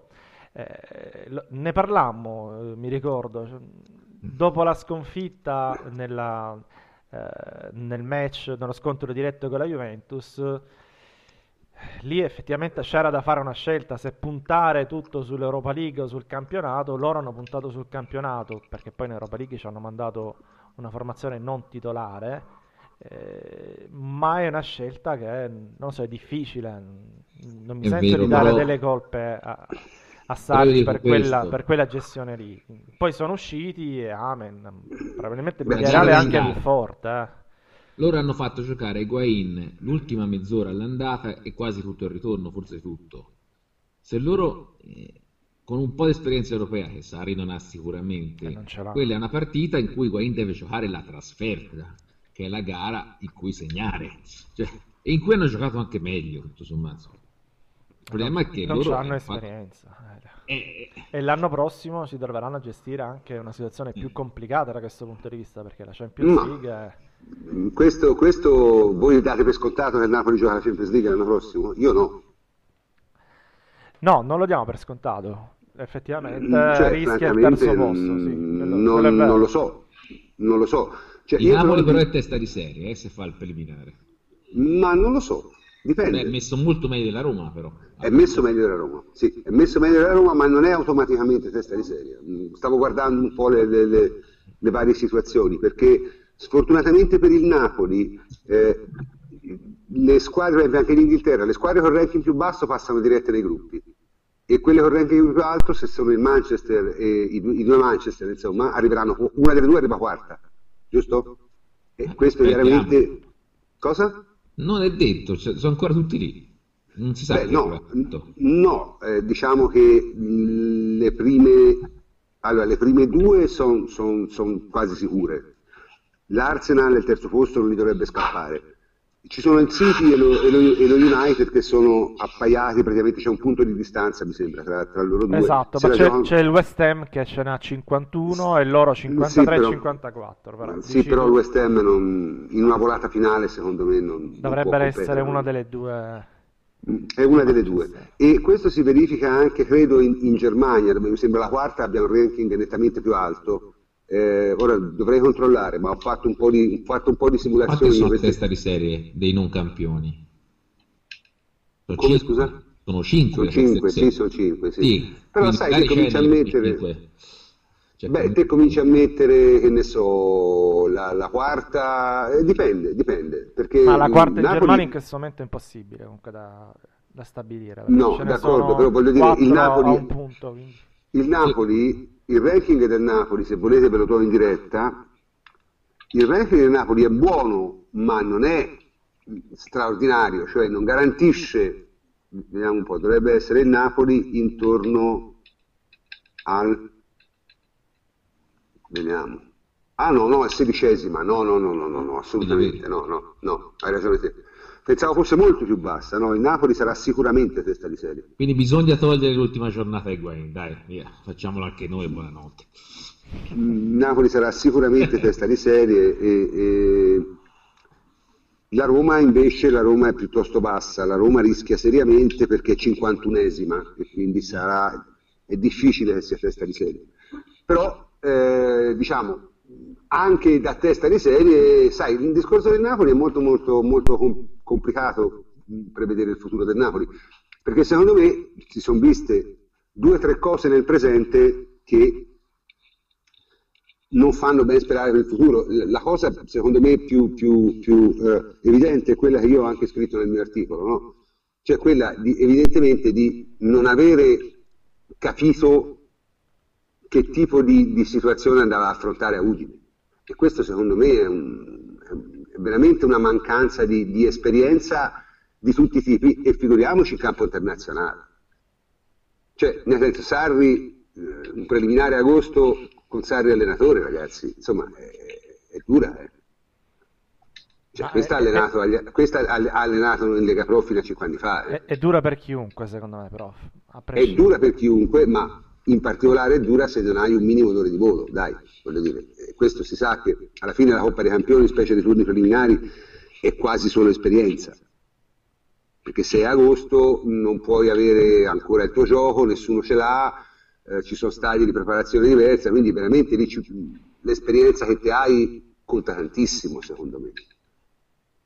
eh, ne parlammo, eh, mi ricordo, cioè, dopo la sconfitta nella, eh, nel match, nello scontro diretto con la Juventus, lì effettivamente c'era da fare una scelta se puntare tutto sull'Europa League o sul campionato. Loro hanno puntato sul campionato perché poi in Europa League ci hanno mandato una formazione non titolare. Eh, ma è una scelta che non so, è difficile. Non mi è sento vero, di dare però... delle colpe a, a Sarri per quella, per quella, gestione lì. Poi sono usciti e amen. Probabilmente il generale anche più forte. Eh. Loro hanno fatto giocare Higuain l'ultima mezz'ora all'andata e quasi tutto il ritorno, forse tutto. Se loro, eh, con un po' di esperienza europea, che Sari non ha sicuramente, eh, quella è una partita in cui Higuain deve giocare la trasferta, che è la gara in cui segnare, cioè, e in cui hanno giocato anche meglio, tutto sommato. Il problema è che non loro hanno esperienza. eh. Eh, E l'anno prossimo si troveranno a gestire anche una situazione più complicata da questo punto di vista, perché la Champions Ma- League è... Questo, questo voi date per scontato che il Napoli gioca la Champions League l'anno prossimo? Io no. No, non lo diamo per scontato. Effettivamente Cioè, rischia il terzo posto, sì. mm, Quello- non, quello non lo so, non lo so. Cioè, il Napoli però- però è testa di serie, eh, se fa il preliminare. Ma non lo so, dipende. Beh, è messo molto meglio della Roma, però. È messo meglio della Roma, sì, è messo meglio della Roma, ma non è automaticamente testa di serie. Mm, Stavo guardando un po' le, le- le- le varie situazioni, perché sfortunatamente per il Napoli, eh, le squadre, anche in Inghilterra, le squadre con ranking più basso passano dirette nei gruppi. E quelle con ranking più alto, se sono il Manchester e i, due- Manchester, insomma, arriveranno, una delle due arriva quarta, giusto? E questo è Vediamo. veramente... Cosa? Non è detto, cioè, sono ancora tutti lì. Non si sa Beh, no, no, eh, diciamo che le prime, allora, le prime due sono quasi sicure. L'Arsenal al terzo posto non gli dovrebbe scappare. Ci sono il City e lo, e lo- e lo United che sono appaiati, praticamente c'è un punto di distanza, mi sembra, tra, tra loro due. Esatto, Se ma c'è, giocano- c'è il West Ham che ce n'ha 51 e loro Sì, però- 53-54. però Sì, dici però il West Ham non- in una volata finale, secondo me, non, non può dovrebbe essere competere. una delle due. È una delle due. E questo si verifica anche, credo, in, in Germania, dove mi sembra la quarta abbia un ranking nettamente più alto. Eh, ora dovrei controllare, ma ho fatto un po' di, fatto un po' di simulazioni. sono queste- testa di serie dei non campioni? Sono Come, cinque. scusa? Sono cinque. Sono le teste cinque, di sì, serie. sono cinque, sì. Sì, Però quindi sai, magari te cominci a mettere... cinque. Cioè, Beh, te cominci a mettere, che ne so, la, la quarta... eh, dipende, dipende. Perché Ma la quarta in Napoli- Germania in questo momento è impossibile comunque da, da stabilire. No, d'accordo, però voglio dire, il Napoli- punto. quindi. Il Napoli, il ranking del Napoli, se volete ve lo trovo in diretta, il ranking del Napoli è buono, ma non è straordinario, cioè non garantisce, vediamo un po', dovrebbe essere il Napoli intorno al... Vediamo. Ah no, no, è sedicesima, no, no, no, no, no, no, assolutamente, no, no, no, hai ragione te. Pensavo fosse molto più bassa, no, il Napoli sarà sicuramente testa di serie. Quindi bisogna togliere l'ultima giornata ai Guain, dai, via, facciamolo anche noi, buonanotte. Mm, Napoli sarà sicuramente testa di serie e, e la Roma invece la Roma è piuttosto bassa, la Roma rischia seriamente perché è 51esima e quindi sarà, è difficile che sia testa di serie. Però eh, diciamo anche da testa di serie, sai, il discorso del Napoli è molto molto molto com- complicato mh, prevedere il futuro del Napoli, perché secondo me si sono viste due o tre cose nel presente che non fanno ben sperare per il futuro. La cosa, secondo me, più, più- più, eh, evidente è quella che io ho anche scritto nel mio articolo, no? Cioè quella di, evidentemente di non avere capito che tipo di, di situazione andava a affrontare a Udine. E questo, secondo me, è, un- è veramente una mancanza di, di esperienza di tutti i tipi, e figuriamoci in campo internazionale. Cioè, nel senso, Sarri, eh, un preliminare agosto con Sarri allenatore, ragazzi, insomma, è, è dura, eh. Cioè, ha è- è- allenato, agli- questa ha allenato in Lega Pro fino a 5 anni fa. eh. È, è dura per chiunque, secondo me, però. A È dura per chiunque, ma in particolare dura se non hai un minimo d'ore di volo, dai, voglio dire. eh, Questo si sa che alla fine la Coppa dei Campioni, specie dei turni preliminari, è quasi solo esperienza. Perché se è agosto non puoi avere ancora il tuo gioco, nessuno ce l'ha, eh, ci sono stadi di preparazione diversa, quindi veramente l'esperienza che ti hai conta tantissimo, secondo me.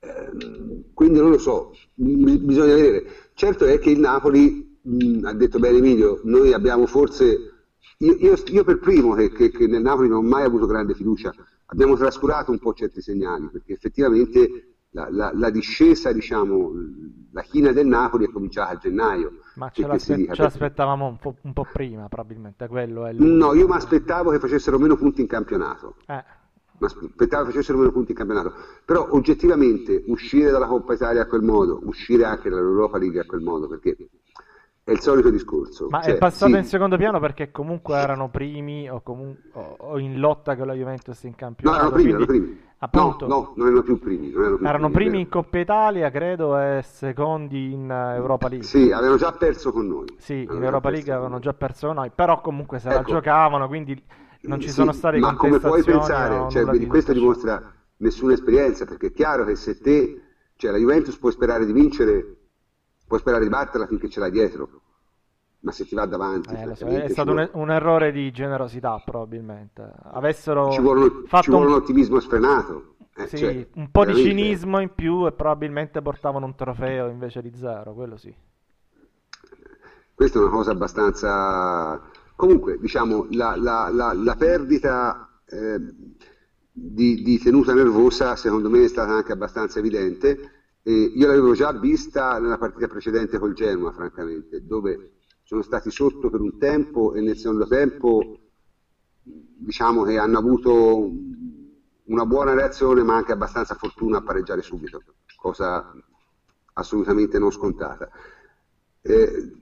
Ehm, quindi non lo so, bi- bisogna vedere. Certo è che il Napoli, mh, ha detto bene Emilio, noi abbiamo forse, io, io- io per primo che, che- che nel Napoli non ho mai avuto grande fiducia, abbiamo trascurato un po' certi segnali, perché effettivamente la, la- la discesa, diciamo, la china del Napoli è cominciata a gennaio. Ma ce, l'aspettavamo un po', un po' prima, probabilmente. Quello è il... No, io mi aspettavo che facessero meno punti in campionato. Eh, Ma aspettavo che facessero meno punti in campionato. Però oggettivamente uscire dalla Coppa Italia a quel modo, uscire anche dall'Europa League a quel modo, perché è il solito discorso. Ma Cioè, è passato sì, in secondo piano perché comunque erano primi o, comun- o- in lotta con la Juventus in No, campionato. erano primi, erano quindi primi. Appunto, no, no, non erano più primi. Erano, più erano primi, primi in Coppa Italia, credo, e secondi in eh, Europa League. Sì, avevano già perso con noi. Sì, Avevano in Europa League avevano già perso con noi, però comunque se la Ecco. giocavano, quindi non ci Sì, sono state ma come puoi contestazioni pensare? Cioè, vedi, di questo questo dimostra nessuna esperienza, perché è chiaro che se te, cioè la Juventus puoi sperare di vincere, puoi sperare di batterla finché ce l'hai dietro, ma se ti va davanti, Eh, so, è stato un, vuole- un errore di generosità, probabilmente. Avessero ci vuole, un- fatto ci vuole un- un ottimismo sfrenato. eh, sì, cioè, un po' di veramente. cinismo in più e probabilmente portavano un trofeo invece di zero, quello sì. Questa è una cosa abbastanza... Comunque, diciamo, la, la- la- la perdita eh, di, di tenuta nervosa secondo me è stata anche abbastanza evidente. E io l'avevo già vista nella partita precedente col Genoa, francamente, dove sono stati sotto per un tempo e nel secondo tempo diciamo che hanno avuto una buona reazione ma anche abbastanza fortuna a pareggiare subito, cosa assolutamente non scontata. Eh,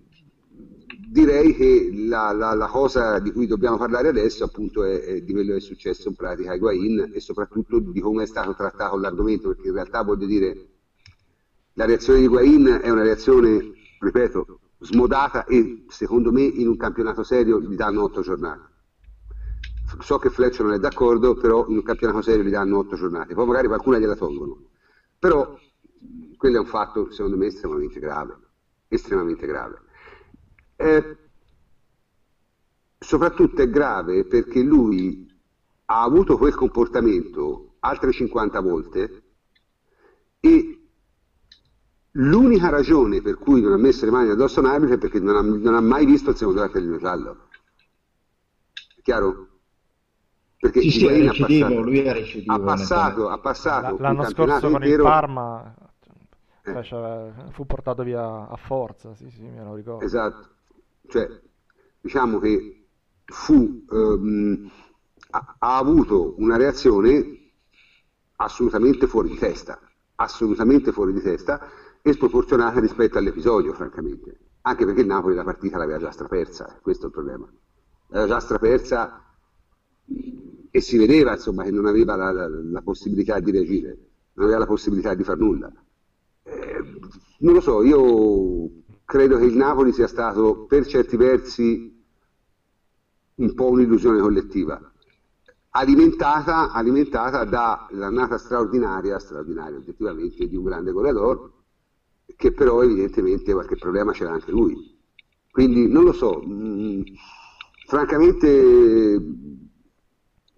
direi che la, la- la cosa di cui dobbiamo parlare adesso appunto è, è di quello che è successo in pratica a Higuain e soprattutto di come è stato trattato l'argomento, perché in realtà voglio dire la reazione di Higuain è una reazione, ripeto, smodata e secondo me in un campionato serio gli danno otto giornate. So che Fletcher non è d'accordo, però in un campionato serio gli danno otto giornate, poi magari qualcuna gliela tolgono. Però quello è un fatto secondo me estremamente grave, estremamente grave. Eh, soprattutto è grave perché lui ha avuto quel comportamento altre 50 volte e l'unica ragione per cui non ha messo le mani addosso a un arbitro è perché non ha, non ha mai visto il secondo cartellino giallo. È chiaro? Perché Sì, sì, ha recidivo, passato, lui è recidivo. ha passato, ha passato L'anno scorso con il intero Parma Eh. fece- fu portato via a forza, sì, sì, me lo ricordo. Esatto, cioè diciamo che fu, ehm, ha, ha avuto una reazione assolutamente fuori di testa, assolutamente fuori di testa e sproporzionata rispetto all'episodio, francamente, anche perché il Napoli la partita l'aveva già strapersa, questo è il problema, l'aveva già strapersa e si vedeva insomma che non aveva la, la- la possibilità di reagire, non aveva la possibilità di far nulla. Eh, non lo so, io credo che il Napoli sia stato per certi versi un po' un'illusione collettiva, alimentata, alimentata dall'annata straordinaria, straordinaria oggettivamente, di un grande goleador, che però evidentemente qualche problema c'era anche lui. Quindi non lo so, mh, francamente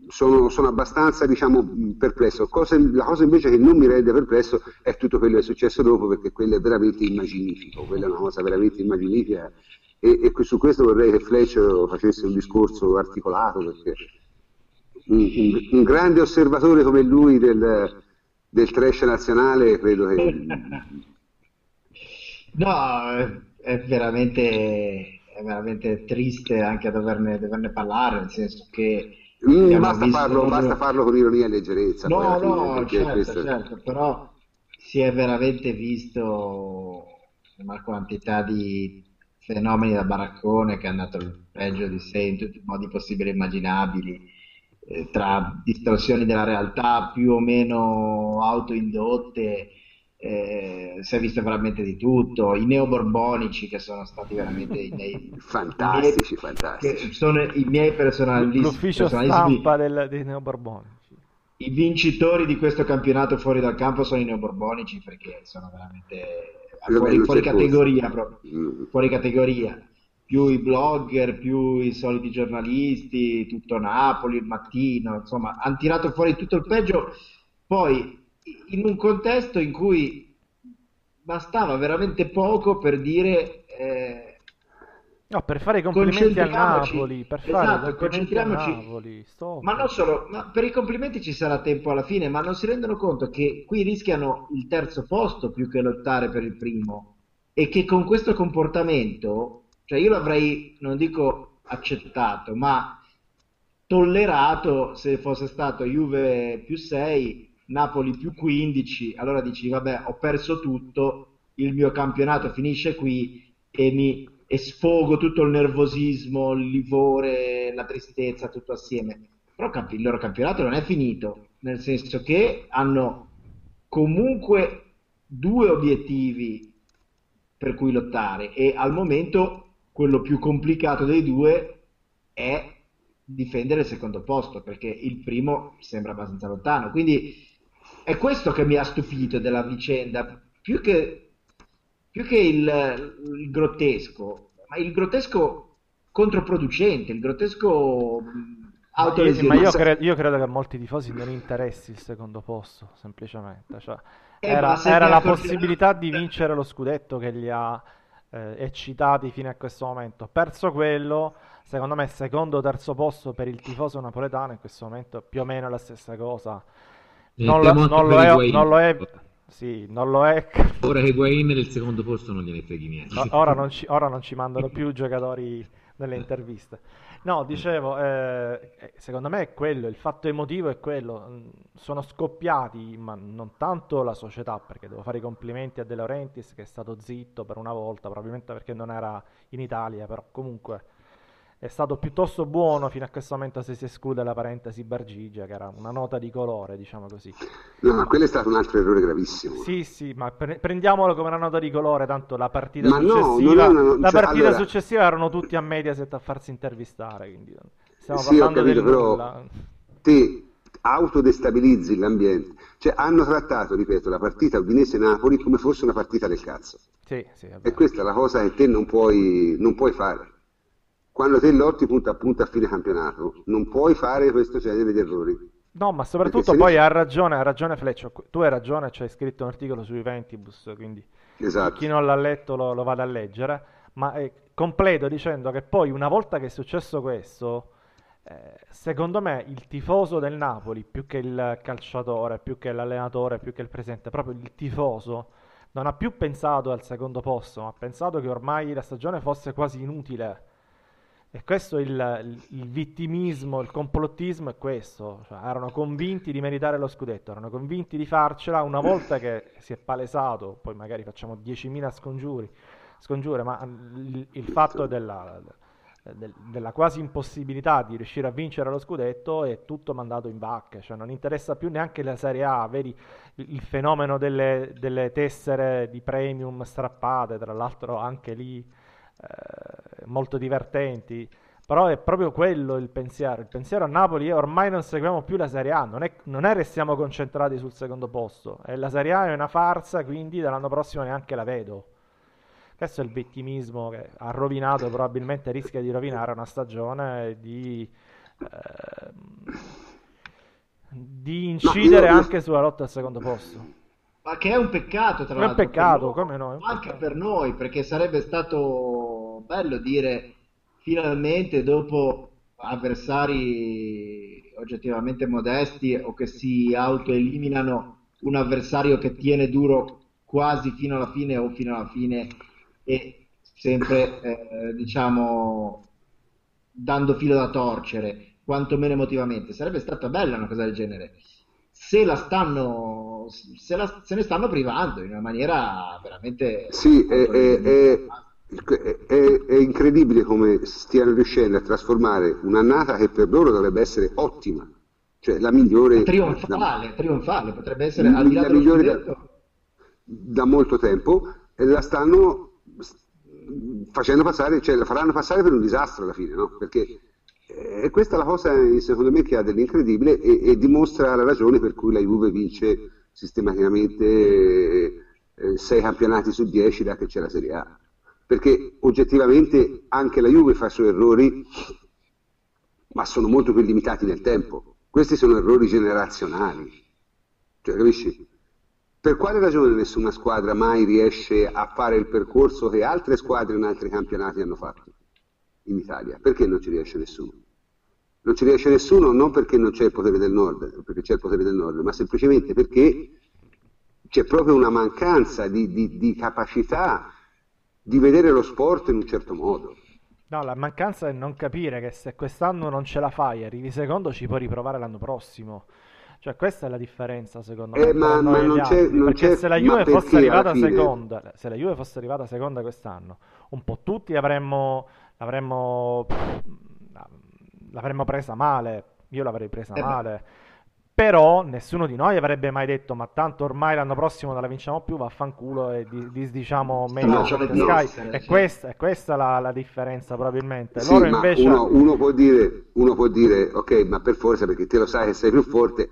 sono, sono abbastanza diciamo, perplesso. Cosa- la cosa invece che non mi rende perplesso è tutto quello che è successo dopo, perché quello è veramente immaginifico, quella è una cosa veramente immaginifica. E, e su questo vorrei che Fletcher facesse un discorso articolato, perché un, un- un grande osservatore come lui del, del trash nazionale credo che [LAUGHS] No, è- è veramente, è veramente triste anche doverne, doverne parlare, nel senso che Mm, basta, farlo, proprio- basta farlo con ironia e leggerezza. No, no, certo, questo- certo, però si è veramente visto una quantità di fenomeni da baraccone che hanno dato il peggio di sé in tutti i modi possibili e immaginabili, eh, tra distorsioni della realtà più o meno autoindotte, eh, si è visto veramente di tutto, i neoborbonici che sono stati veramente i miei, [LAUGHS] Fantastici, miei- fantastici. che sono i miei personalismi, L'ufficio stampa del- dei neoborbonici. i vincitori di questo campionato fuori dal campo sono i neoborbonici perché sono veramente fuori, fuori categoria proprio, Mm. fuori categoria. Più i blogger, più i soliti giornalisti, tutto Napoli, il mattino, insomma, hanno tirato fuori tutto il peggio. Poi, in un contesto in cui bastava veramente poco per dire eh, No, per fare i complimenti al Concentriamoci. Napoli, per fare Esatto, concentriamoci. Napoli. Ma non solo, ma per i complimenti ci sarà tempo alla fine, ma non si rendono conto che qui rischiano il terzo posto più che lottare per il primo e che con questo comportamento, cioè io l'avrei, non dico accettato, ma tollerato se fosse stato Juve più 6, Napoli più 15, allora dici vabbè ho perso tutto, il mio campionato finisce qui e mi e sfogo tutto il nervosismo, il livore, la tristezza, tutto assieme. Però il loro campionato non è finito nel senso che hanno comunque due obiettivi per cui lottare e al momento quello più complicato dei due è difendere il secondo posto perché il primo sembra abbastanza lontano. Quindi è questo che mi ha stupito della vicenda, più che, più che il, il grottesco, ma il grottesco controproducente, il grottesco autolesivo. Ma, io, cre- io, credo che a molti tifosi non interessi il secondo posto, semplicemente. Cioè, eh, era, era la possibilità di vincere lo scudetto che li ha eh, eccitati fino a questo momento. Perso quello, secondo me, secondo o terzo posto per il tifoso napoletano in questo momento più o meno la stessa cosa. Non lo, non lo, è, non lo è. Sì, non lo è. Ora che Higuain nel secondo posto non gliene freghi niente. Ora non ci, ora non ci mandano più giocatori nelle interviste. No, dicevo, eh, eh, secondo me è quello, il fatto emotivo è quello. Mm, sono scoppiati, ma non tanto la società, perché devo fare i complimenti a De Laurentiis che è stato zitto per una volta, probabilmente perché non era in Italia, però comunque è stato piuttosto buono fino a questo momento se si esclude la parentesi Bargigia, che era una nota di colore, diciamo così. No, ma quello è stato un altro errore gravissimo. Sì, sì, ma pre- prendiamolo come una nota di colore, tanto la partita ma successiva, no, no, la cioè, partita allora... successiva erano tutti a Mediaset a farsi intervistare, quindi stiamo sì, parlando capito, del però Te autodestabilizzi l'ambiente. Cioè, hanno trattato, ripeto, la partita Udinese-Napoli come fosse una partita del cazzo. Sì, sì, e questa è la cosa che te non puoi, non puoi fare quando te lotti punto a punto a fine campionato, non puoi fare questo genere di errori. No, ma soprattutto poi ha ragione, ha ragione Fleccio, tu hai ragione, c'è scritto un articolo su Ventibus, quindi esatto. chi non l'ha letto lo, lo vada a leggere, ma eh, completo dicendo che poi una volta che è successo questo, eh, secondo me il tifoso del Napoli, più che il calciatore, più che l'allenatore, più che il presidente, proprio il tifoso, non ha più pensato al secondo posto, ma ha pensato che ormai la stagione fosse quasi inutile e questo il, il, vittimismo, il complottismo è questo, cioè, erano convinti di meritare lo scudetto, erano convinti di farcela. Una volta che si è palesato, poi magari facciamo 10.000 scongiuri, scongiure, ma il, il fatto della, del, della, quasi impossibilità di riuscire a vincere lo scudetto è tutto mandato in vacca, cioè non interessa più neanche la Serie A, vedi il fenomeno delle, delle tessere di premium strappate, tra l'altro anche lì eh, molto divertenti. Però è proprio quello il pensiero. Il pensiero a Napoli è ormai non seguiamo più la Serie A, non è, non è restiamo concentrati sul secondo posto. E la Serie A è una farsa, quindi dall'anno prossimo neanche la vedo. Questo è il vittimismo che ha rovinato, probabilmente rischia di rovinare una stagione di, eh, di incidere io, io... anche sulla lotta al secondo posto. Ma che è un peccato, tra l'altro. È un peccato, come no? Anche per noi, perché sarebbe stato bello dire finalmente dopo avversari oggettivamente modesti o che si autoeliminano un avversario che tiene duro quasi fino alla fine o fino alla fine e sempre eh, diciamo dando filo da torcere quantomeno emotivamente. Sarebbe stata bella una cosa del genere. Se la stanno se, la, se ne stanno privando in una maniera veramente sì è, è, è, è, incredibile come stiano riuscendo a trasformare un'annata che per loro dovrebbe essere ottima cioè la migliore trionfale, la, trionfale potrebbe essere al di là la migliore da, da, molto tempo e la stanno facendo passare cioè la faranno passare per un disastro alla fine no? perché e questa è la cosa, secondo me, che ha dell'incredibile e, e dimostra la ragione per cui la Juve vince sistematicamente eh, 6 campionati su 10 da che c'è la Serie A. Perché oggettivamente anche la Juve fa i suoi errori, ma sono molto più limitati nel tempo. Questi sono errori generazionali. Cioè, capisci? Per quale ragione nessuna squadra mai riesce a fare il percorso che altre squadre in altri campionati hanno fatto? in Italia. Perché non ci riesce nessuno? Non ci riesce nessuno non perché non c'è il potere del nord, perché c'è il potere del nord, ma semplicemente perché c'è proprio una mancanza di, di, di capacità di vedere lo sport in un certo modo. No, la mancanza è non capire che se quest'anno non ce la fai, arrivi secondo, ci puoi riprovare l'anno prossimo. Cioè, questa è la differenza, secondo me. Eh, ma, ma non c'è, non perché c'è, se la Juve fosse arrivata seconda, se la Juve fosse arrivata seconda quest'anno, un po' tutti avremmo l'avremmo, l'avremmo presa male, io l'avrei presa eh male, però nessuno di noi avrebbe mai detto ma tanto ormai l'anno prossimo non la vinciamo più, vaffanculo e di, di, meglio No, Sky. essere, È sì. questa, è questa la, la differenza probabilmente. Sì, invece... uno, uno può dire, uno può dire, ok, ma per forza perché te lo sai che sei più forte,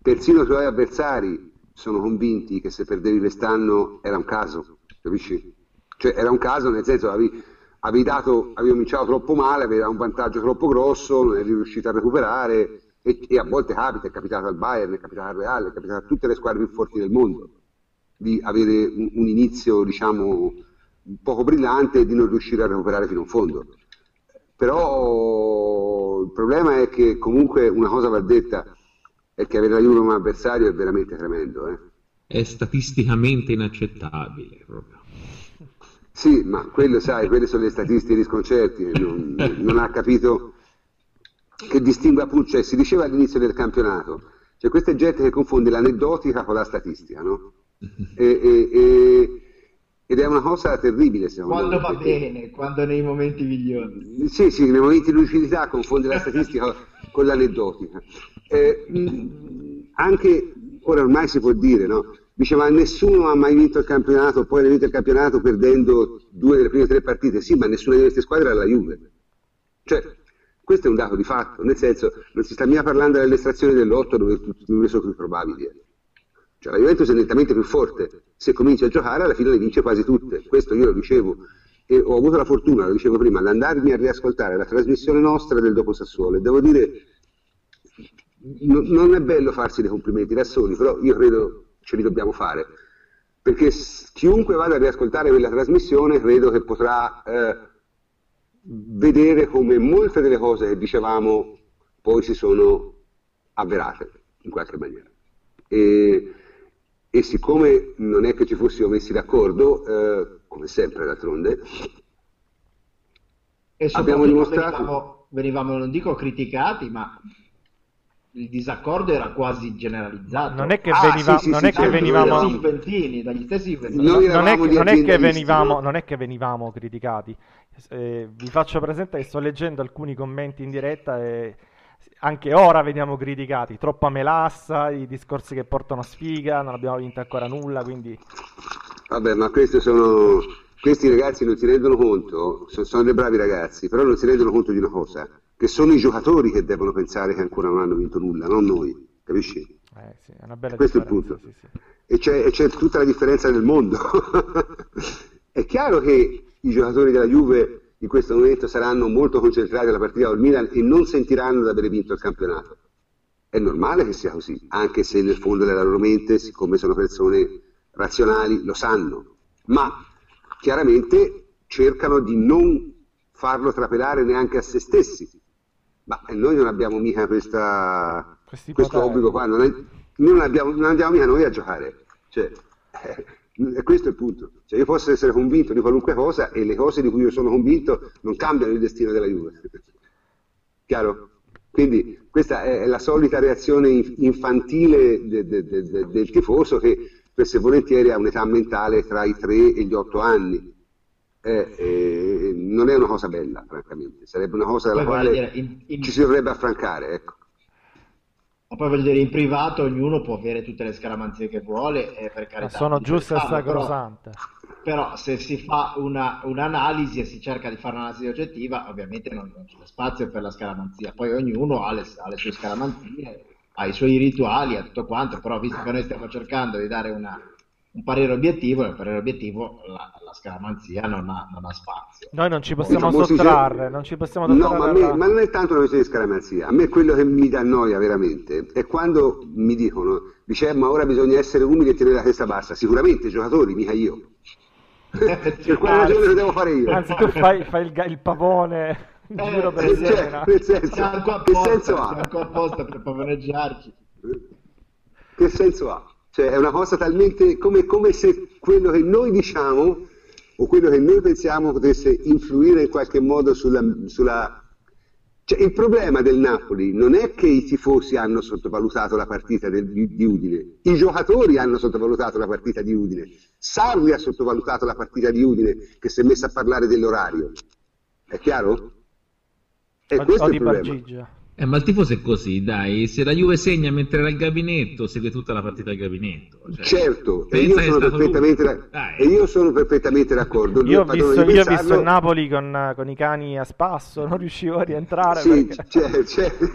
persino i tuoi avversari sono convinti che se perdevi quest'anno era un caso, capisci? Cioè era un caso nel senso avevi, avevi dato, avevi cominciato troppo male, avevi un vantaggio troppo grosso, non eri riuscito a recuperare e, e a volte capita, è capitato al Bayern, è capitato al Real, è capitato a tutte le squadre più forti del mondo di avere un, un inizio, diciamo, poco brillante e di non riuscire a recuperare fino in fondo. Però il problema è che comunque una cosa va detta, è che avere la Juve come avversario è veramente tremendo. eh. È statisticamente inaccettabile proprio. Sì, ma quello sai, quelle sono le statistiche di sconcerti, non, non ha capito che distingue appunto, cioè si diceva all'inizio del campionato, c'è questa gente che confonde l'aneddotica con la statistica, no? [LAUGHS] E- e- e- ed è una cosa terribile secondo Quando me. va perché- bene, quando nei momenti migliori. Sì, sì, nei momenti di lucidità confonde la statistica [LAUGHS] con l'aneddotica. Eh, anche ora ormai si può dire, no? Diceva nessuno ha mai vinto il campionato, poi ha vinto il campionato perdendo due delle prime tre partite. Sì, ma nessuna di queste squadre era la Juve. Cioè, questo è un dato di fatto, nel senso, non si sta mica parlando dell'estrazione dell'otto dove numeri sono più probabili. Cioè, la Juventus è nettamente più forte, se comincia a giocare alla fine le vince quasi tutte, questo io lo dicevo e ho avuto la fortuna, lo dicevo prima, di andarmi a riascoltare la trasmissione nostra del dopo Sassuolo. E devo dire, n- non è bello farsi dei complimenti da soli, però io credo ce li dobbiamo fare, perché chiunque vada a riascoltare quella trasmissione credo che potrà eh, vedere come molte delle cose che dicevamo poi si sono avverate in qualche maniera. E, e siccome non è che ci fossimo messi d'accordo, eh, come sempre d'altronde, Abbiamo dimostrato- venivamo, venivamo, non dico criticati, ma il disaccordo era quasi generalizzato. Non è che, Ah, veniva- sì, sì, non sì, è che dagli venivamo... stessi Juventini, dagli stessi Juventini. Noi non, è, non è che venivamo, no? non è che venivamo criticati. Eh, vi faccio presente che sto leggendo alcuni commenti in diretta e anche ora veniamo criticati. Troppa melassa, i discorsi che portano sfiga, non abbiamo vinto ancora nulla, quindi Vabbè, ma questi sono. Questi ragazzi non si rendono conto, so- sono dei bravi ragazzi, però non si rendono conto di una cosa, che sono i giocatori che devono pensare che ancora non hanno vinto nulla, non noi, capisci? eh, sì, è una bella Questo è il punto. sì, sì. E c'è, e c'è tutta la differenza nel mondo. [LAUGHS] è chiaro che i giocatori della Juve in questo momento saranno molto concentrati alla partita col Milan e non sentiranno di aver vinto il campionato. È normale che sia così, anche se nel fondo della loro mente, siccome sono persone razionali, lo sanno, ma chiaramente cercano di non farlo trapelare neanche a se stessi. Ma noi non abbiamo mica questa, questo obbligo qua, non, è- non abbiamo- non andiamo mica noi a giocare. Cioè, eh, e [LAUGHS] questo è il punto. Cioè, io posso essere convinto di qualunque cosa e le cose di cui io sono convinto non cambiano il destino della Juve. [LAUGHS] Chiaro? Quindi questa è la solita reazione inf- infantile de- de- de- del tifoso che spesso e volentieri ha un'età mentale tra i 3 e gli 8 anni. Eh, eh, non è una cosa bella, francamente, sarebbe una cosa dalla voglio quale dire, in- in- ci si dovrebbe affrancare. Ecco. Ma poi voglio dire, in privato ognuno può avere tutte le scaramanzie che vuole, e per Ma carità. sono chi può giuste e farlo, però- sacrosante. Però se si fa una- un'analisi e si cerca di fare un'analisi oggettiva, ovviamente non, non c'è spazio per la scaramanzia. Poi ognuno ha le, ha le sue scaramanzie, ha i suoi rituali, ha tutto quanto, però visto che noi stiamo cercando di dare una- un parere obiettivo, nel parere obiettivo la, la scaramanzia non ha, non ha spazio. Noi non ci possiamo famosi sottrarre, non ci possiamo No, sottrarre ma, a me- ma non è tanto una questione di scaramanzia. A me quello che mi dà noia veramente è quando mi dicono, dice, "Eh, ma ora bisogna essere umili e tenere la testa bassa. Sicuramente i giocatori, mica io. [LAUGHS] per quale ragione lo devo fare io? Anzi, tu fai, fai il, il pavone in Eh, giro per eh, cioè, Siena. nel senso, che senso ha? qua apposta per pavoneggiarci. Che senso ha? Cioè, è una cosa talmente come, come se quello che noi diciamo o quello che noi pensiamo potesse influire in qualche modo sulla. sulla... Cioè, il problema del Napoli non è che i tifosi hanno sottovalutato la partita del- di, di Udine, i giocatori hanno sottovalutato la partita di Udine, Sarri ha sottovalutato la partita di Udine che si è messa a parlare dell'orario. È chiaro? E O, questo o è il problema. Bargigia. Eh, ma il tifoso è così, dai, se la Juve segna mentre era al gabinetto, segue tutta la partita al gabinetto. Cioè, certo, e io, da... e io, sono perfettamente d'accordo. Io ho, visto, io ho visto, il Napoli con, con, i cani a spasso, non riuscivo a rientrare. Sì, perché... [LAUGHS] certo, certo,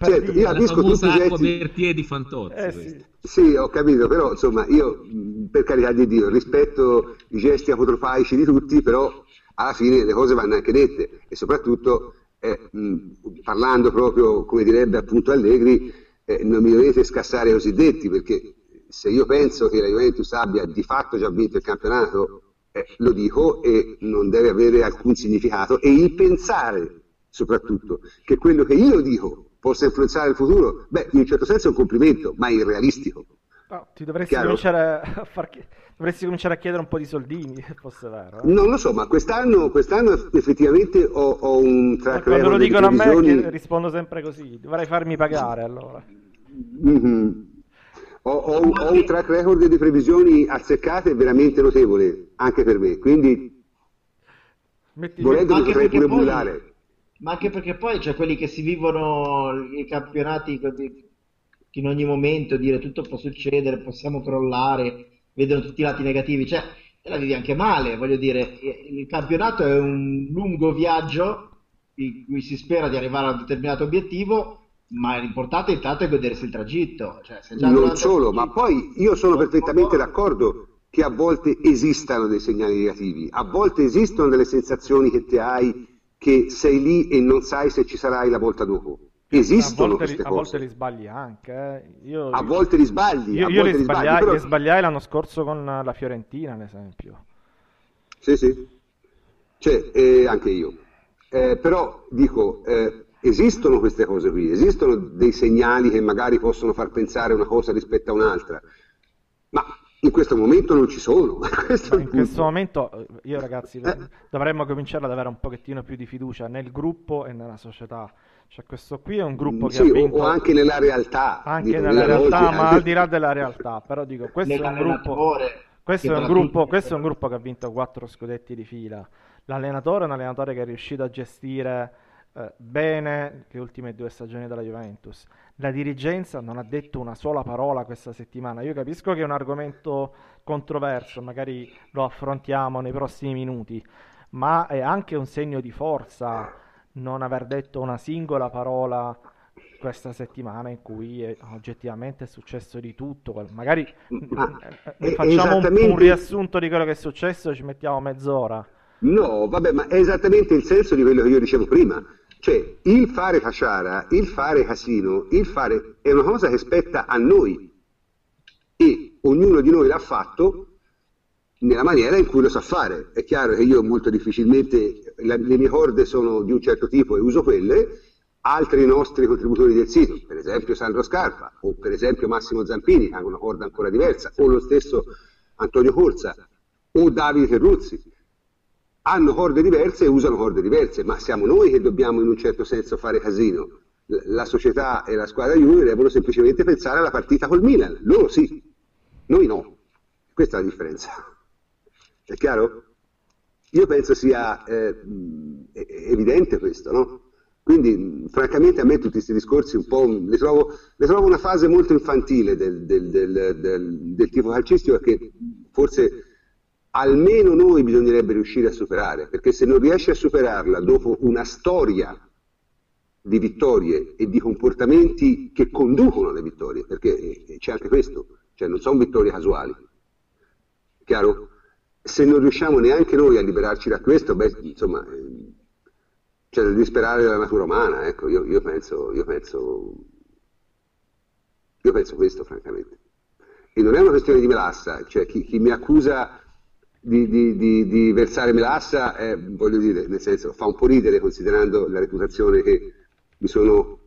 certo. [LAUGHS] io capisco tutti i gesti... per piedi fantozzi. Eh, sì. sì, ho capito, però insomma, io per carità di Dio rispetto i gesti apotrofaici di tutti, però alla fine le cose vanno anche dette e soprattutto eh, mh, parlando proprio come direbbe appunto Allegri, eh, non mi dovete scassare i cosiddetti, perché se io penso che la Juventus abbia di fatto già vinto il campionato, eh, lo dico e non deve avere alcun significato, e il pensare soprattutto che quello che io dico possa influenzare il futuro, beh, in un certo senso è un complimento, ma è irrealistico. No, ti dovresti Chiaro? cominciare a far Dovresti cominciare a chiedere un po' di soldini, [LAUGHS] se fosse vero. Eh? Non lo so, ma quest'anno, quest'anno effettivamente ho, ho, un track record. Quando lo dicono a me rispondo sempre così, dovrei farmi pagare allora. Mm-hmm. Ho, ho, ho, un track record di previsioni azzeccate veramente notevole, anche per me, quindi Metti volendo mi potrei pure poi, bullare. Ma anche perché poi c'è quelli che si vivono i campionati in ogni momento, dire tutto può succedere, possiamo crollare vedono tutti i lati negativi, cioè te la vivi anche male, voglio dire, il campionato è un lungo viaggio in cui si spera di arrivare a un determinato obiettivo, ma l'importante intanto è godersi il tragitto. Cioè, non solo, ma poi io sono perfettamente d'accordo che a volte esistano dei segnali negativi, a volte esistono delle sensazioni che ti hai che sei lì e non sai se ci sarai la volta dopo. Esistono a volte, queste a volte li sbagli anche. Eh. Io, a volte li sbagli. Io, io li, li, sbagliai, sbagli, però... li sbagliai l'anno scorso con la Fiorentina, ad esempio. Sì, sì. Cioè, eh, anche io. Eh, però dico, eh, esistono queste cose qui, esistono dei segnali che magari possono far pensare una cosa rispetto a un'altra, ma in questo momento non ci sono. [LAUGHS] Questo in questo momento, io ragazzi, eh. dovremmo cominciare ad avere un pochettino più di fiducia nel gruppo e nella società. Cioè, questo qui è un gruppo che sì, ha vinto... o anche nella realtà. Anche dico, nella realtà, voce, ma anche... al di là della realtà. Però dico, questo è un gruppo... Questo è un gruppo, questo è un gruppo che ha vinto quattro scudetti di fila. L'allenatore è un allenatore che è riuscito a gestire eh, bene le ultime due stagioni della Juventus. La dirigenza non ha detto una sola parola questa settimana. Io capisco che è un argomento controverso, magari lo affrontiamo nei prossimi minuti, ma è anche un segno di forza non aver detto una singola parola questa settimana in cui è, oggettivamente è successo di tutto. Magari Ma, eh, facciamo esattamente... un, un, riassunto di quello che è successo e ci mettiamo mezz'ora. No, vabbè, ma è esattamente il senso di quello che io dicevo prima. Cioè, il fare facciara, il fare casino, il fare è una cosa che spetta a noi e ognuno di noi l'ha fatto nella maniera in cui lo sa fare. È chiaro che io molto difficilmente, la, le mie corde sono di un certo tipo e uso quelle, altri nostri contributori del sito, per esempio Sandro Scarpa o per esempio Massimo Zampini, che hanno una corda ancora diversa, o lo stesso Antonio Corsa o Davide Terruzzi, hanno corde diverse e usano corde diverse, ma siamo noi che dobbiamo in un certo senso fare casino. La società e la squadra Juve devono semplicemente pensare alla partita col Milan, loro sì, noi no. Questa è la differenza. È chiaro? Io penso sia eh, evidente questo, no? Quindi, francamente, a me tutti questi discorsi un po' le trovo, le trovo una fase molto infantile del, del, del, del tipo calcistico che forse almeno noi bisognerebbe riuscire a superare, perché se non riesci a superarla dopo una storia di vittorie e di comportamenti che conducono alle vittorie, perché c'è anche questo, cioè non sono vittorie casuali, chiaro? Se non riusciamo neanche noi a liberarci da questo, beh, insomma, eh, c'è da disperare della natura umana, ecco, io, io, penso, io, penso, io penso questo, francamente. E non è una questione di melassa, cioè chi, chi mi accusa di, di, di, di, versare melassa, eh, voglio dire, nel senso, fa un po' ridere considerando la reputazione che mi sono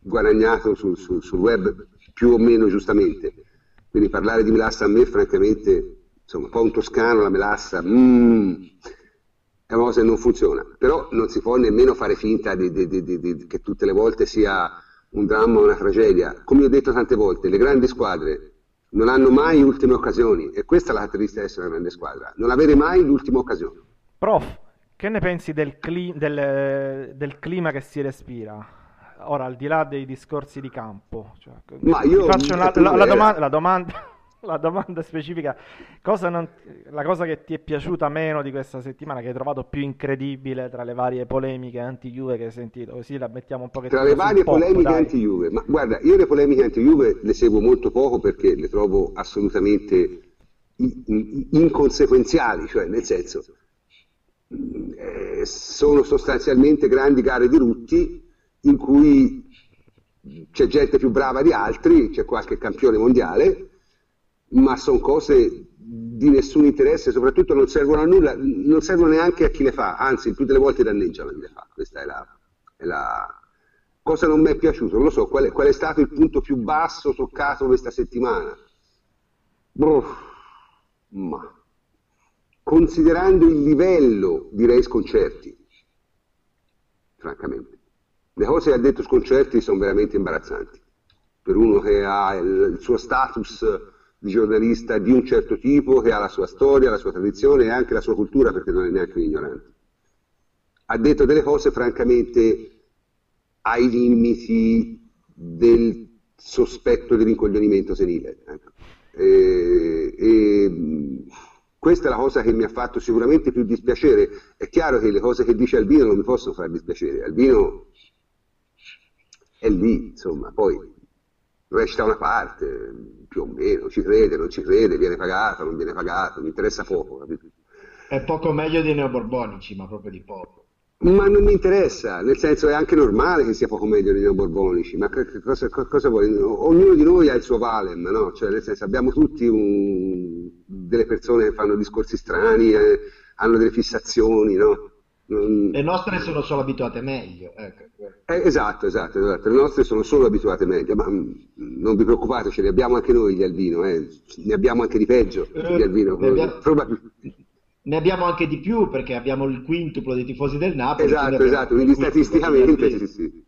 guadagnato sul, sul, sul web più o meno giustamente. Quindi parlare di melassa a me, francamente, insomma, un po' un toscano, la melassa, mm, è una cosa che non funziona, però non si può nemmeno fare finta di, di, di, che tutte le volte sia un dramma o una tragedia. Come ho detto tante volte, le grandi squadre non hanno mai ultime occasioni e questa è la caratteristica di essere una grande squadra, non avere mai l'ultima occasione. Prof, che ne pensi del, cli- del, del clima che si respira? ora al di là dei discorsi di campo, cioè, Ma io, faccio una, la, la, domanda, la domanda la domanda specifica, cosa non, la cosa che ti è piaciuta meno di questa settimana, che hai trovato più incredibile tra le varie polemiche anti-Juve che hai sentito? Così la mettiamo un po' Tra le varie pop, polemiche dai. anti-Juve, ma guarda, io le polemiche anti-Juve le seguo molto poco perché le trovo assolutamente inconsequenziali, cioè nel senso eh, sono sostanzialmente grandi gare di rutti in cui c'è gente più brava di altri, c'è qualche campione mondiale ma sono cose di nessun interesse, soprattutto non servono a nulla, non servono neanche a chi le fa, anzi, tutte le volte danneggiano chi le fa. Questa è la, è la... cosa non mi è piaciuto, non lo so, qual è, qual è, stato il punto più basso toccato questa settimana? Boh, ma considerando il livello, direi sconcerti, francamente. Le cose che ha detto sconcerti sono veramente imbarazzanti. Per uno che ha il, il suo status di giornalista di un certo tipo che ha la sua storia, la sua tradizione e anche la sua cultura perché non è neanche un ignorante. Ha detto delle cose francamente ai limiti del sospetto dell'incoglionimento senile. Ecco. E, e, questa è la cosa che mi ha fatto sicuramente più dispiacere. È chiaro che le cose che dice Albino non mi possono far dispiacere. Albino è lì, insomma, poi recita una parte, più o meno, ci crede, non ci crede, viene pagato, non viene pagato, mi interessa poco. Capito? È poco meglio dei neoborbonici, ma proprio di poco. Ma non mi interessa, nel senso è anche normale che sia poco meglio dei neoborbonici, ma cosa, cosa vuoi? Ognuno di noi ha il suo valem, no? Cioè, nel senso abbiamo tutti un... delle persone che fanno discorsi strani, eh, hanno delle fissazioni, no? Le nostre sono solo abituate meglio. Ecco. Eh, esatto, esatto, esatto, le nostre sono solo abituate meglio, ma mm, non vi preoccupate, ce ne abbiamo anche noi gli albino, eh. ne abbiamo anche di peggio eh, gli albino. Ne abbiamo... ne abbiamo anche di più perché abbiamo il quintuplo dei tifosi del Napoli. Esatto, esatto, quindi statisticamente, sì, sì.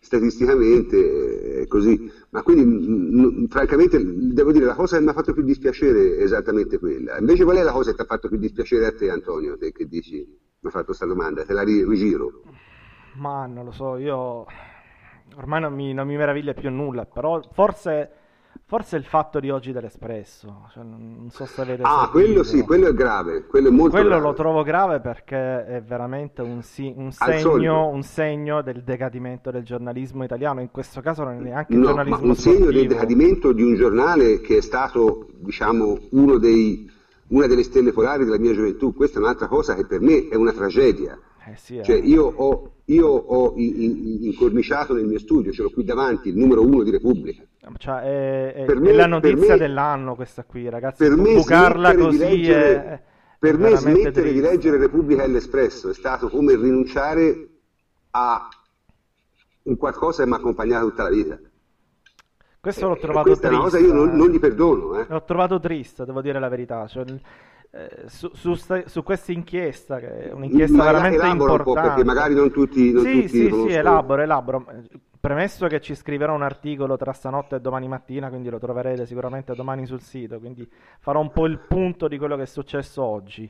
statisticamente è così. Ma quindi, mm, mm, francamente, devo dire, la cosa che mi ha fatto più dispiacere è esattamente quella. Invece qual è la cosa che ti ha fatto più dispiacere a te, Antonio, te che dici, mi hai fatto questa domanda, te la rigiro. Ma non lo so, io ormai non mi, non mi meraviglia più nulla, però forse, forse il fatto di oggi dell'Espresso, cioè, non so se avete Ah, quello sì, quello è grave, quello è molto quello grave. lo trovo grave perché è veramente un, sì, un, segno, un, segno, del decadimento del giornalismo italiano, in questo caso non è neanche no, giornalismo ma un sportivo. segno del decadimento di un giornale che è stato, diciamo, uno dei, una delle stelle polari della mia gioventù, questa è un'altra cosa che per me è una tragedia eh sì, eh. cioè, io ho, io ho incorniciato nel mio studio, ce l'ho qui davanti, il numero uno di Repubblica. Cioè, è, è, me, è la notizia me, dell'anno questa qui, ragazzi. Per me bucarla così leggere, è, per me smettere triste. di leggere Repubblica e l'Espresso è stato come rinunciare a un qualcosa che mi ha accompagnato tutta la vita. Questo l'ho trovato triste. Questa cosa io non, non gli perdono. Eh. L'ho trovato triste, devo dire la verità. Cioè, eh, su, su, su, questa inchiesta, che è un'inchiesta Ma veramente importante. Perché magari non tutti, non sì, tutti sì, sì, elaboro, elaboro. Premesso che ci scriverò un articolo tra stanotte e domani mattina, quindi lo troverete sicuramente domani sul sito, quindi farò un po' il punto di quello che è successo oggi.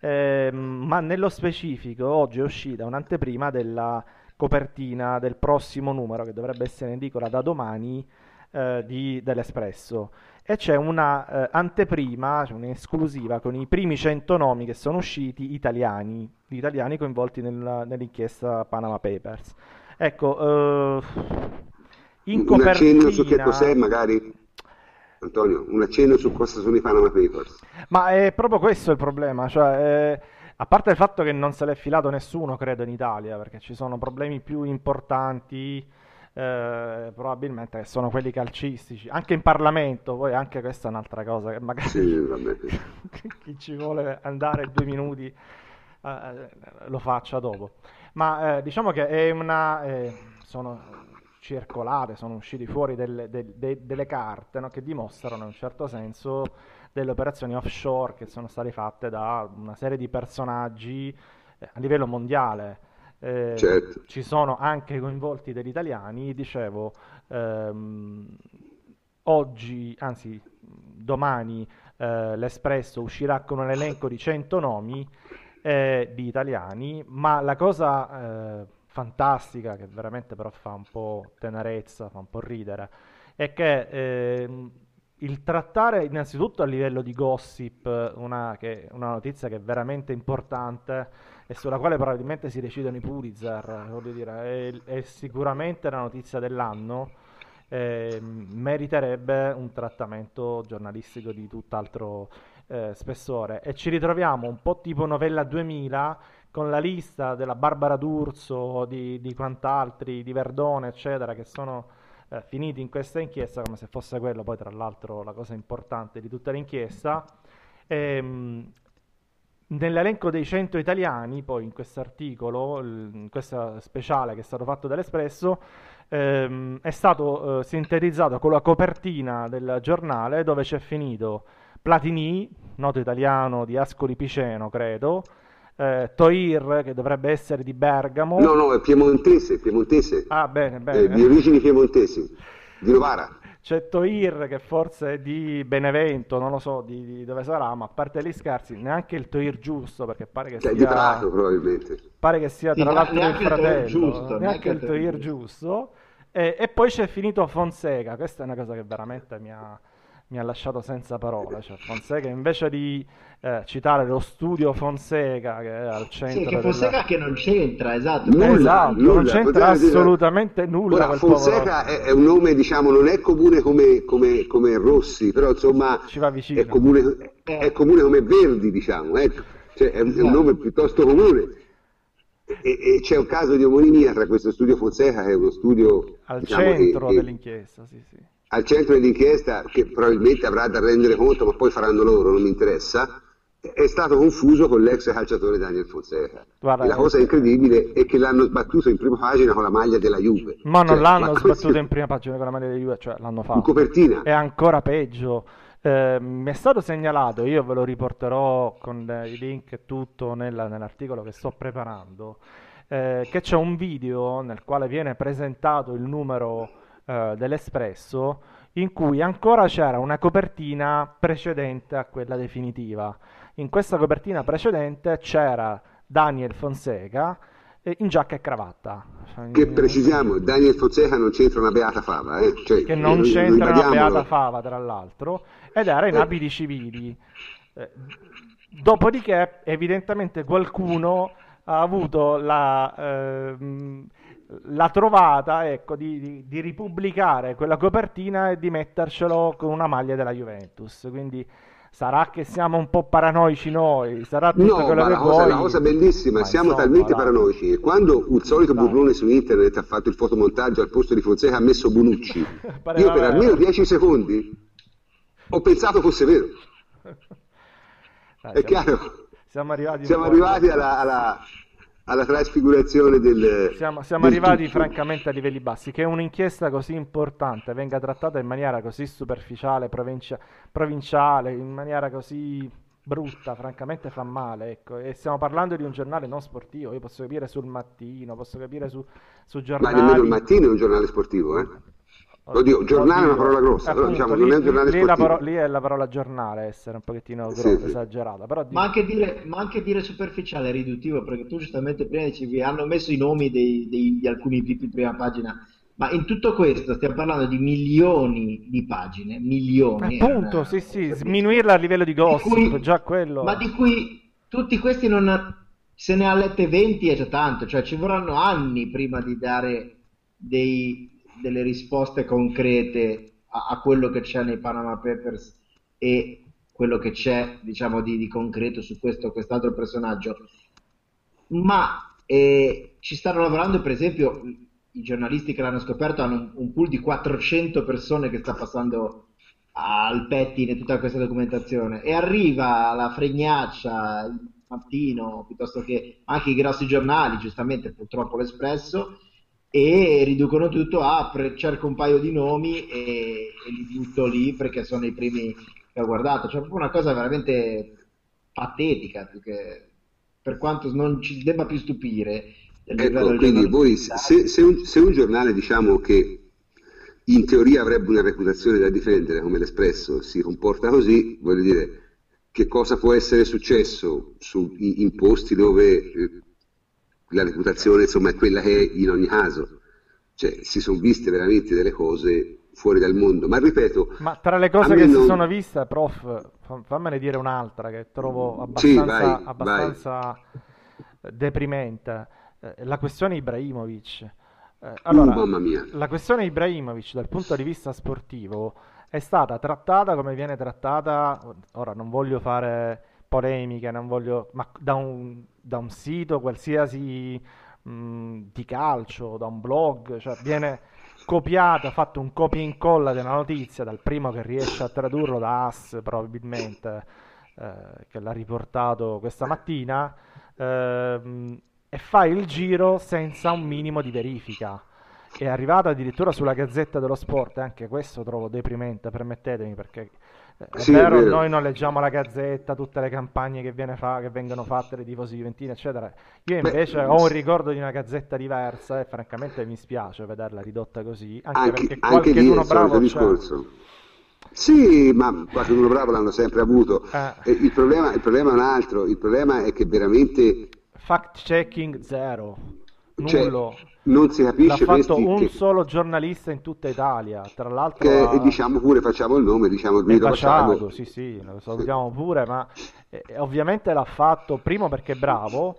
Eh, ma nello specifico, oggi è uscita un'anteprima della copertina del prossimo numero, che dovrebbe essere in edicola da domani, eh, di, dell'Espresso e c'è una eh, anteprima, cioè un'esclusiva con i primi 100 nomi che sono usciti italiani, gli italiani coinvolti nella, nell'inchiesta Panama Papers. Ecco, eh, in un accenno su che cos'è magari? Antonio, un accenno su cosa sono i Panama Papers. Ma è proprio questo il problema, cioè... Eh, a parte il fatto che non se l'è filato nessuno, credo, in Italia, perché ci sono problemi più importanti eh, probabilmente sono quelli calcistici, anche in Parlamento, poi anche questa è un'altra cosa che magari sì, [LAUGHS] chi ci vuole andare due minuti eh, lo faccia dopo. Ma eh, diciamo che è una... Eh, sono circolate, sono usciti fuori delle, delle, delle carte no, che dimostrano in un certo senso delle operazioni offshore che sono state fatte da una serie di personaggi eh, a livello mondiale eh, certo. ci sono anche coinvolti degli italiani, dicevo, ehm, oggi, anzi domani eh, l'Espresso uscirà con un elenco di 100 nomi eh, di italiani, ma la cosa eh, fantastica, che veramente però fa un po' tenerezza, fa un po' ridere, è che ehm, il trattare innanzitutto a livello di gossip una, che- una notizia che è veramente importante e sulla quale probabilmente si decidono i Pulitzer, voglio dire, è, è sicuramente la notizia dell'anno, eh, meriterebbe un trattamento giornalistico di tutt'altro eh, spessore. E ci ritroviamo un po' tipo novella 2000 con la lista della Barbara D'Urso, di, di quant'altri, di Verdone, eccetera, che sono eh, finiti in questa inchiesta, come se fosse quello poi tra l'altro la cosa importante di tutta l'inchiesta. Ehm, nell'elenco dei 100 italiani, poi in questo articolo, in questa speciale che è stato fatto dall'Espresso, ehm, è stato eh, sintetizzato con la copertina del giornale dove c'è finito Platini, noto italiano di Ascoli Piceno, credo, eh, Toir, che dovrebbe essere di Bergamo. No, no, è piemontese, piemontese. Ah, bene, Eh, bene. di origini piemontesi, di Novara. C'è Toir che forse è di Benevento, non lo so di, di dove sarà, ma a parte gli scherzi, neanche il Toir giusto, perché pare che Cioè, di sia, Prato probabilmente. pare che sia Sì, tra l'altro il neanche il fratello, giusto, neanche neanche il Toir giusto. E, e poi c'è finito Fonseca, questa è una cosa che veramente mi ha, mi ha lasciato senza parole. Cioè, Fonseca invece di eh, citare lo studio Fonseca, che è al Sì, centro che della... Fonseca che non c'entra, esatto. Nulla, Esatto, nulla, non c'entra dire- assolutamente nulla Ora, quel Fonseca povero. è, è un nome, diciamo, non è comune come, come- come Rossi, però insomma Ci va vicino. è comune, è comune come Verdi, diciamo, ecco. Cioè, è, un, è un nome piuttosto comune. E, e c'è un caso di omonimia tra questo studio Fonseca, che è uno studio Al diciamo, che- centro che- dell'inchiesta, sì, sì. Al centro dell'inchiesta, che probabilmente avrà da rendere conto, ma poi faranno loro, non mi interessa, è stato confuso con l'ex calciatore Daniel Fonseca. Guarda, la cosa eh, incredibile è che l'hanno sbattuto in prima pagina con la maglia della Juve. Ma non Cioè, l'hanno ma sbattuto questo- in prima pagina con la maglia di Juve, cioè l'hanno in fatto. copertina. È ancora peggio. Eh, mi è stato segnalato, io ve lo riporterò con eh, i link e tutto nella- nell'articolo che sto preparando, eh, che c'è un video nel quale viene presentato il numero eh, dell'Espresso in cui ancora c'era una copertina precedente a quella definitiva. In questa copertina precedente c'era Daniel Fonseca eh, in giacca e cravatta. Cioè, Che in- precisiamo, Daniel Fonseca non c'entra una beata fava, eh? Cioè, che non noi- c'entra una ribadiamolo. beata fava, tra l'altro, ed era in abiti civili. Eh, dopodiché, evidentemente, qualcuno ha avuto la, ehm, la trovata ecco, di, di- di ripubblicare quella copertina e di mettercelo con una maglia della Juventus. Quindi sarà che siamo un po' paranoici noi, sarà tutto No, quello ma che la cosa, vuoi. la cosa bellissima, ma siamo insomma, talmente dai. paranoici che quando il solito Dai. burlone su internet ha fatto il fotomontaggio al posto di Fonseca ha messo Bonucci, [LAUGHS] io per vero. almeno 10 secondi ho pensato fosse vero. [LAUGHS] Dai, È siamo, chiaro? siamo arrivati Siamo arrivati alla, alla- alla trasfigurazione del Siamo, siamo del arrivati tutto. francamente a livelli bassi. Che un'inchiesta così importante venga trattata in maniera così superficiale, provincia- provinciale, in maniera così brutta, francamente fa male. Ecco. E stiamo parlando di un giornale non sportivo. Io posso capire sul mattino, posso capire su, su Ma giornali. nemmeno il mattino è un giornale sportivo, eh? Oddio, giornale è una parola grossa, Appunto, diciamo lì, non è un giornale lì la sportivo. paro- lì è la parola giornale, essere un pochettino gro- Sì, sì. esagerata. Però di- Ma anche dire, ma anche dire superficiale è riduttivo, perché tu giustamente prima dicevi, hanno messo i nomi dei- dei- di alcuni tipi in prima pagina, ma in tutto questo stiamo parlando di milioni di pagine, milioni. è Appunto, una- sì, sì, sminuirla a livello di di gossip, cui- già quello. Ma di cui tutti questi non... Se ne ha lette 20 è già tanto, cioè ci vorranno anni prima di dare dei- delle risposte concrete a, a quello che c'è nei Panama Papers e quello che c'è, diciamo, di, di concreto su questo quest'altro personaggio. Ma eh, ci stanno lavorando, per esempio, i giornalisti che l'hanno scoperto hanno un, un pool di 400 persone che sta passando al pettine tutta questa documentazione e arriva la fregnaccia il mattino piuttosto che anche i grossi giornali, giustamente purtroppo l'Espresso, e riducono tutto a pre- cerco un paio di nomi e, e li butto lì perché sono i primi che ho guardato. Cioè, proprio una cosa veramente patetica, più che per quanto non ci debba più stupire. Ecco, quindi voi, se, se un, se un giornale diciamo che in teoria avrebbe una reputazione da difendere come l'Espresso si comporta così, voglio dire, che cosa può essere successo su- in in posti dove eh, la reputazione insomma è quella che è in ogni caso. Cioè, si sono viste veramente delle cose fuori dal mondo. Ma ripeto, ma tra le cose che non... si sono viste, prof, fammene dire un'altra che trovo abbastanza, sì, vai, abbastanza vai. deprimente. Eh, la questione Ibrahimovic. Eh, allora, uh, la questione Ibrahimovic dal punto di vista sportivo è stata trattata come viene trattata, ora non voglio fare polemiche, non voglio, ma da un, da un sito qualsiasi mh, di calcio, da un blog, cioè viene copiata, fatto un copia e incolla della notizia dal primo che riesce a tradurlo da As probabilmente, eh, che l'ha riportato questa mattina, eh, e fa il giro senza un minimo di verifica. È arrivata addirittura sulla Gazzetta dello Sport, e anche questo trovo deprimente, permettetemi, perché è, sì, vero, è vero, noi non leggiamo la gazzetta, tutte le campagne che, fa, che vengono fatte dai tifosi juventini, eccetera. Io invece Beh, ho un ricordo di una gazzetta diversa e francamente mi spiace vederla ridotta così, anche, anche perché anche qualcuno bravo c'è. Discorso. Sì, ma qualcuno bravo l'hanno sempre avuto. Eh. Il, problema, il, problema, è un altro, il problema è che veramente... Fact checking zero, nullo. Cioè, non si capisce l'ha fatto un che... solo giornalista in tutta Italia tra l'altro che, ha... diciamo pure facciamo il nome diciamo Guido Vaciago sì sì lo salutiamo sì. pure ma eh, ovviamente l'ha fatto primo perché è bravo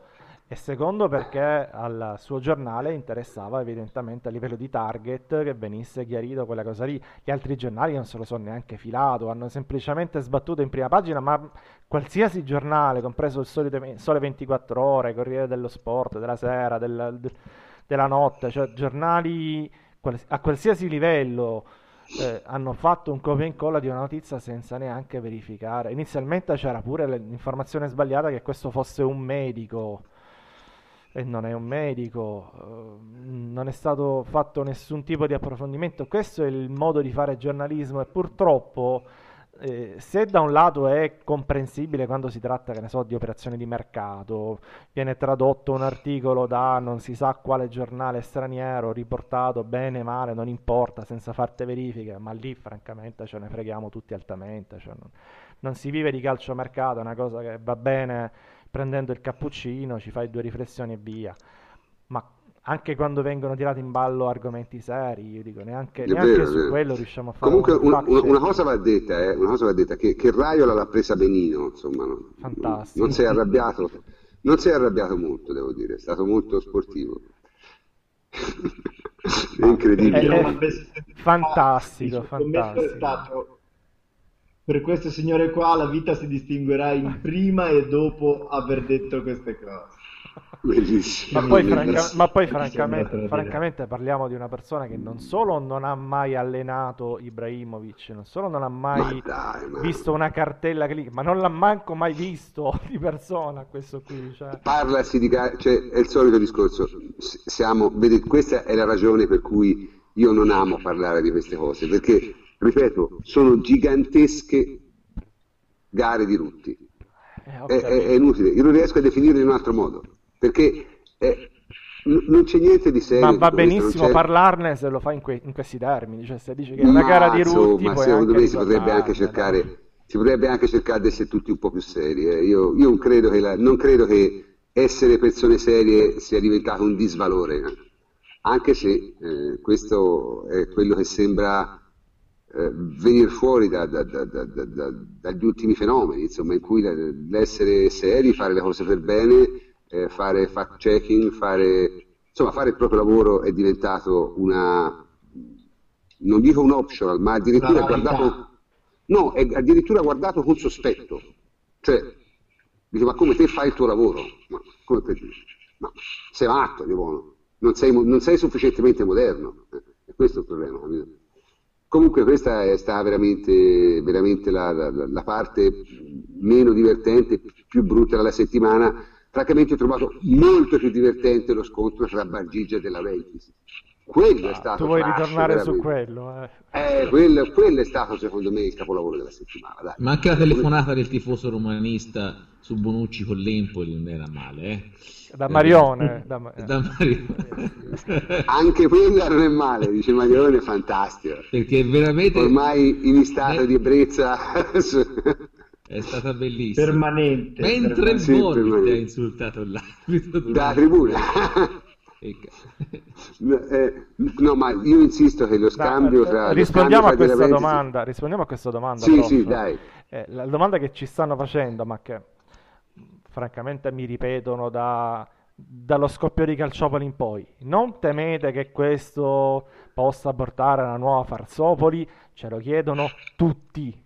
e secondo perché al suo giornale interessava evidentemente a livello di target che venisse chiarito quella cosa lì gli altri giornali non se lo sono neanche filato hanno semplicemente sbattuto in prima pagina ma qualsiasi giornale compreso il solito Sole 24 Ore Corriere dello Sport della Sera del, del della notte, cioè giornali a qualsiasi livello eh, hanno fatto un copia e incolla di una notizia senza neanche verificare. Inizialmente c'era pure l'informazione sbagliata che questo fosse un medico e non è un medico, eh, non è stato fatto nessun tipo di approfondimento. Questo è il modo di fare giornalismo e purtroppo eh, se da un lato è comprensibile quando si tratta, che ne so, di operazioni di mercato, viene tradotto un articolo da non si sa quale giornale straniero, riportato bene, male, non importa, senza farte verifiche, ma lì francamente ce ne freghiamo tutti altamente, cioè non, non si vive di calcio mercato, è una cosa che va bene prendendo il cappuccino, ci fai due riflessioni e via. Ma anche quando vengono tirati in ballo argomenti seri, io dico, neanche, neanche vero, su quello riusciamo a fare Comunque un, un, una, cosa va detta, eh, una cosa va detta che, che Raiola l'ha presa benino, insomma, no? Fantastico. Non si è arrabbiato, non si è arrabbiato molto, devo dire, è stato molto sportivo. è incredibile. È, è fantastico, fantastico. È stato per questo signore qua la vita si distinguerà in prima e dopo aver detto queste cose. Ma poi, franca- ma poi francamente, francamente, parliamo di una persona che non solo non ha mai allenato Ibrahimovic, non solo non ha mai dai, visto una cartella click, ma non l'ha manco mai visto [LAUGHS] di persona questo qui. Cioè. Parlasi di... Cioè, è il solito discorso. Siamo, vedi, questa è la ragione per cui io non amo parlare di queste cose, perché, ripeto, sono gigantesche gare di rutti. Eh, è, è, è inutile, io non riesco a definirlo in un altro modo perché eh, n- non c'è niente di serio. Ma va benissimo parlarne se lo fa in, que- in, questi termini, cioè se dice che è una gara di rutti, ma secondo me si potrebbe anche cercare, no? si potrebbe anche cercare di essere tutti un po' più seri. Eh. Io, io non, credo la, non, credo che essere persone serie sia diventato un disvalore, eh. anche se eh, questo è quello che sembra eh, venire fuori da, da, da, dagli ultimi fenomeni, insomma, in cui l'essere seri, fare le cose per bene eh, fare fact checking, fare, insomma, fare il proprio lavoro è diventato una, non dico un optional, ma addirittura guardato, no, è addirittura guardato con sospetto. Cioè, dice, ma come te fai il tuo lavoro? Ma come per Ma sei matto, di buono. Non sei, non sei sufficientemente moderno. Eh, è questo il problema, capito? Comunque questa è stata veramente, veramente la, la, la, parte meno divertente, più brutta della settimana, francamente ho trovato molto più divertente lo scontro tra Bargigia e della Ventis. Quello ah, è stato tu vuoi trash, ritornare veramente. su quello? Eh. Eh, quello, quello, è stato secondo me il capolavoro della settimana. Dai. Ma anche la telefonata del tifoso romanista su Bonucci con l'Empoli non era male. Eh? Da Marione. da, da Marione. [LAUGHS] anche quella non è male, dice Marione, fantastico. Perché veramente... Ormai in stato eh... di ebbrezza... [LAUGHS] È stata bellissima. Permanente. Mentre permanente. Sì, Botti permanente. ha insultato l'arbitro Da tribuna. [LAUGHS] Ecco. Eh, no, ma io insisto che lo scambio Dai, tra... rispondiamo a scambio tra questa domanda. Rispondiamo a questa domanda. Sì, prof. sì, dai. Eh, la domanda che ci stanno facendo, ma che francamente mi ripetono da- dallo scoppio di Calciopoli in poi. Non temete che questo possa portare a una nuova Farsopoli? Ce lo chiedono tutti.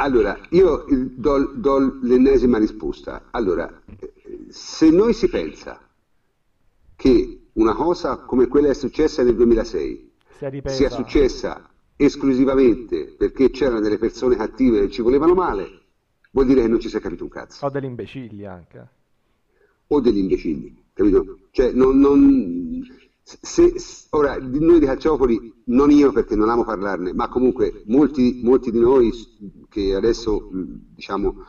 Allora, io do, do l'ennesima risposta. Allora, se noi si pensa che una cosa come quella è successa nel 2006 Si è ripresa. sia successa esclusivamente perché c'erano delle persone cattive che ci volevano male, vuol dire che non ci si è capito un cazzo. Ho degli imbecilli anche. o degli imbecilli, capito? Cioè, non, non- se, ora, noi di Calciopoli, non io perché non amo parlarne, ma comunque molti, molti di noi che adesso, diciamo,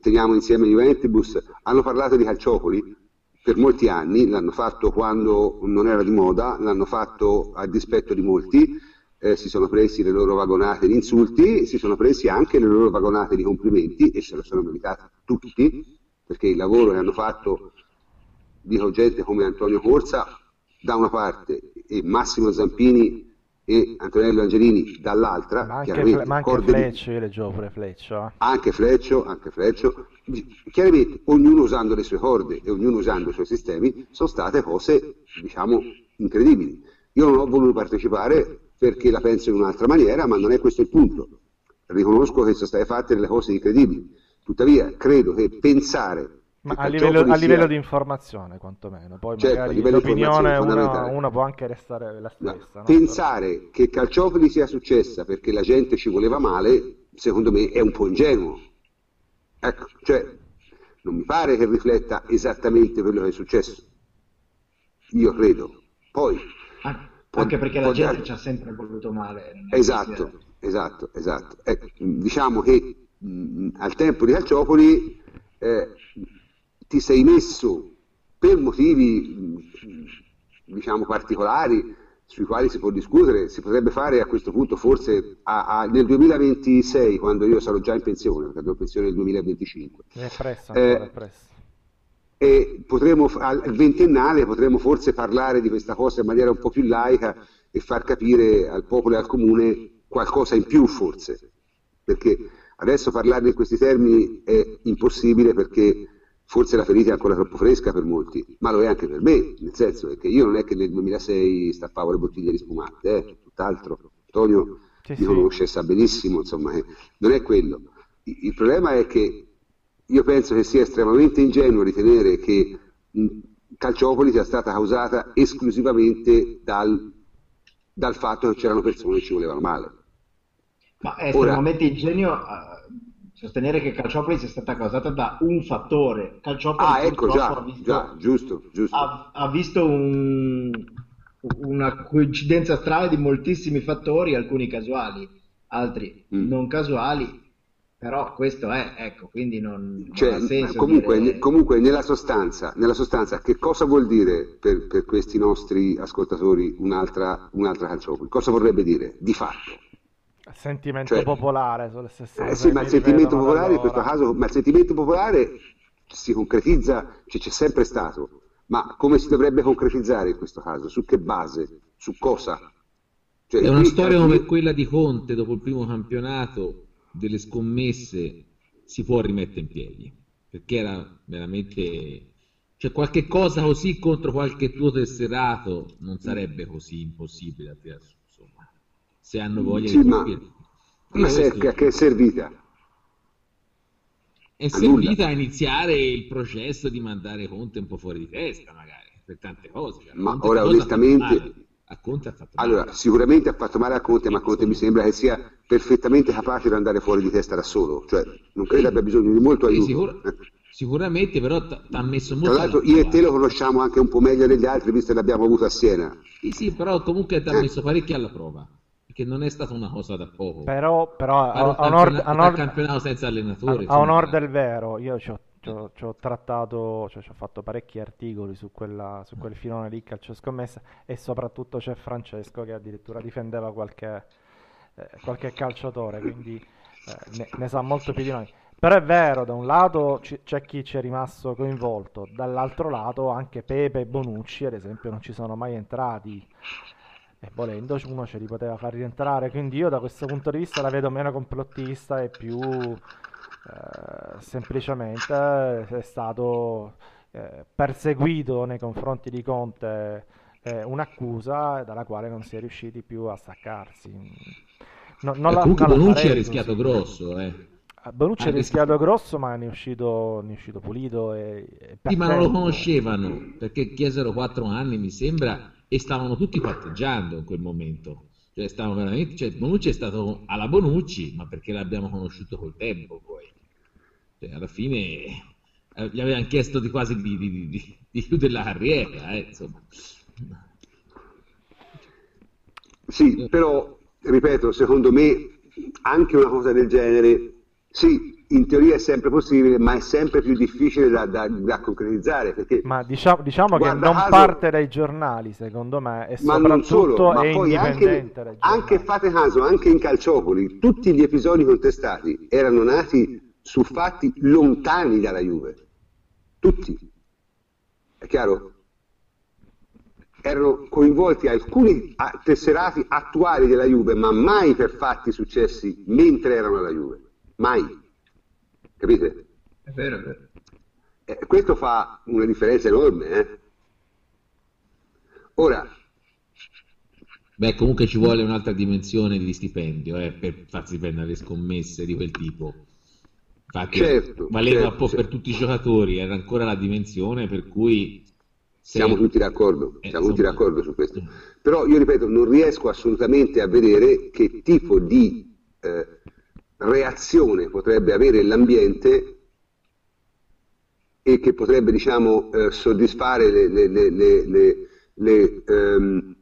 teniamo insieme Juventus, hanno parlato di Calciopoli per molti anni, l'hanno fatto quando non era di moda, l'hanno fatto a dispetto di molti, eh, si sono presi le loro vagonate di insulti, si sono presi anche le loro vagonate di complimenti e se lo sono meritati tutti, perché il lavoro che hanno fatto, dico gente come Antonio Corsa da una parte e Massimo Zampini e Antonello Angelini dall'altra, Ma anche, Fle- ma anche Fleccio, io leggevo pure Fleccio. eh. anche Fleccio, anche Fleccio, chiaramente ognuno usando le sue corde e ognuno usando i suoi sistemi, sono state cose, diciamo, incredibili. Io non ho voluto partecipare perché la penso in un'altra maniera, ma non è questo il punto. Riconosco che sono state fatte delle cose incredibili. Tuttavia, credo che pensare Ma a livello, a sia- livello di informazione, quantomeno. Poi Certo, magari l'opinione fondamentale. una può anche restare la No, stessa. no? Pensare che Calciopoli sia successa perché la gente ci voleva male, secondo me è un po' ingenuo. Ecco, cioè, non mi pare che rifletta esattamente quello che è successo. Io credo. Poi, An- può- Anche perché la gente dar- ci ha sempre voluto male. Esatto, esatto, esatto. Ecco, diciamo che mh, al tempo di Calciopoli eh, ti sei messo per motivi diciamo particolari sui quali si può discutere, si potrebbe fare a questo punto forse a- a- nel 2026 quando io sarò già in pensione, perché andrò in pensione nel 2025. È presto, Eh, ancora è presto. E potremo, al al ventennale potremo forse parlare di questa cosa in maniera un po' più laica e far capire al popolo e al comune qualcosa in più forse, perché adesso parlarne in questi termini è impossibile perché forse la ferita è ancora troppo fresca per molti, ma lo è anche per me, nel senso che io non è che nel 2006 stappavo le bottiglie di spumante, eh, tutt'altro, Antonio Sì, mi sì. conosce sa benissimo, insomma, eh, non è quello. Il il problema è che io penso che sia estremamente ingenuo ritenere che Calciopoli sia stata causata esclusivamente dal, dal fatto che c'erano persone che ci volevano male. Ma è Ora- estremamente ingenio eh, sostenere che Calciopoli sia stata causata da un fattore. Calciopoli Ah, ecco, già, ha visto, già, giusto, giusto. ha- ha visto un- una coincidenza strana di moltissimi fattori, alcuni casuali, altri Mm. non casuali, però questo è, ecco, quindi non, non Cioè, ha senso comunque, dire- comunque nella, sostanza, nella sostanza, che cosa vuol dire per, per questi nostri ascoltatori un'altra, un'altra Calciopoli? Cosa vorrebbe dire? Di fatto. Sentimento cioè- popolare sulle stesse Eh cose sì, ma il sentimento popolare in questo caso, ma il sentimento popolare si concretizza, cioè c'è sempre stato, ma come si dovrebbe concretizzare in questo caso? Su che base? Su cosa? Cioè, È una qui- storia qui- come quella di Conte dopo il primo campionato delle scommesse si può rimettere in piedi perché era veramente cioè qualche cosa così contro qualche tuo tesserato non sarebbe così impossibile a tirare su, se hanno voglia Sì, di ma, colpire. ma Io se- questo- che, è servita? è a servita nulla. a iniziare il processo di mandare Conte un po' fuori di testa magari per tante cose Cioè, Ma Conte ora, onestamente- a Conte ha fatto male. Allora, sicuramente ha fatto male a Conte, ma Conte mi sembra che sia perfettamente capace di andare fuori di testa da solo, cioè non credo abbia bisogno di molto Sì, aiuto. sicur- Eh. sicuramente però ti ha messo molto Tra l'altro io e te lo conosciamo anche un po' meglio degli altri, visto che l'abbiamo avuto a Siena. Sì, sì, però comunque ti ha Eh. messo parecchio alla prova, perché non è stata una cosa da poco. Però, però a, a onor, a onor- campionato senza a- allenatore. a insomma, onor del vero, io ci ho, ci ho- ci ho trattato, cioè ci ho fatto parecchi articoli su, quella, su quel filone lì, calcio scommessa, e soprattutto c'è Francesco che addirittura difendeva qualche, eh, qualche calciatore, quindi eh, ne, ne sa molto più di noi. Però è vero, da un lato c- c'è chi ci è rimasto coinvolto, dall'altro lato anche Pepe e Bonucci, ad esempio, non ci sono mai entrati. E volendo uno ce li poteva far rientrare, quindi io da questo punto di vista la vedo meno complottista e più eh, semplicemente è stato eh, perseguito nei confronti di Conte eh, un'accusa dalla quale non si è riusciti più a staccarsi. No, non la, comunque non Bonucci ha rischiato grosso, eh. Bonucci ha rischiato grosso, ma ne è uscito, ne è uscito pulito. E, e sì, ma non lo conoscevano perché chiesero quattro anni, mi sembra, e stavano tutti patteggiando in quel momento. Cioè, stavano veramente, cioè, Bonucci è stato alla Bonucci, ma perché l'abbiamo conosciuto col tempo poi. Cioè, alla fine eh, gli avevano chiesto di quasi di, di, di, di chiudere la carriera, eh, insomma. Sì, però, ripeto, secondo me anche una cosa del genere, sì, in teoria è sempre possibile, ma è sempre più difficile da, da, da concretizzare. Perché, ma diciamo, diciamo che non caso, parte dai giornali, secondo me, e ma non solo, ma poi anche, anche fate caso, anche in Calciopoli, tutti gli episodi contestati erano nati su fatti lontani dalla Juve. Tutti. È chiaro? erano coinvolti alcuni tesserati attuali della Juve, ma mai per fatti successi mentre erano alla Juve. Mai. Capite? È vero, è vero. Eh, questo fa una differenza enorme. Eh? Ora... Beh, comunque ci vuole un'altra dimensione di stipendio eh, per farsi prendere scommesse di quel tipo. Infatti, certo, valeva certo, un po' certo. per tutti i giocatori, era ancora la dimensione per cui siamo tutti d'accordo, eh, siamo tutti d'accordo su questo. Però io ripeto, non riesco assolutamente a vedere che tipo di eh, reazione potrebbe avere l'ambiente e che potrebbe diciamo, eh, soddisfare le, le, le, le ehm,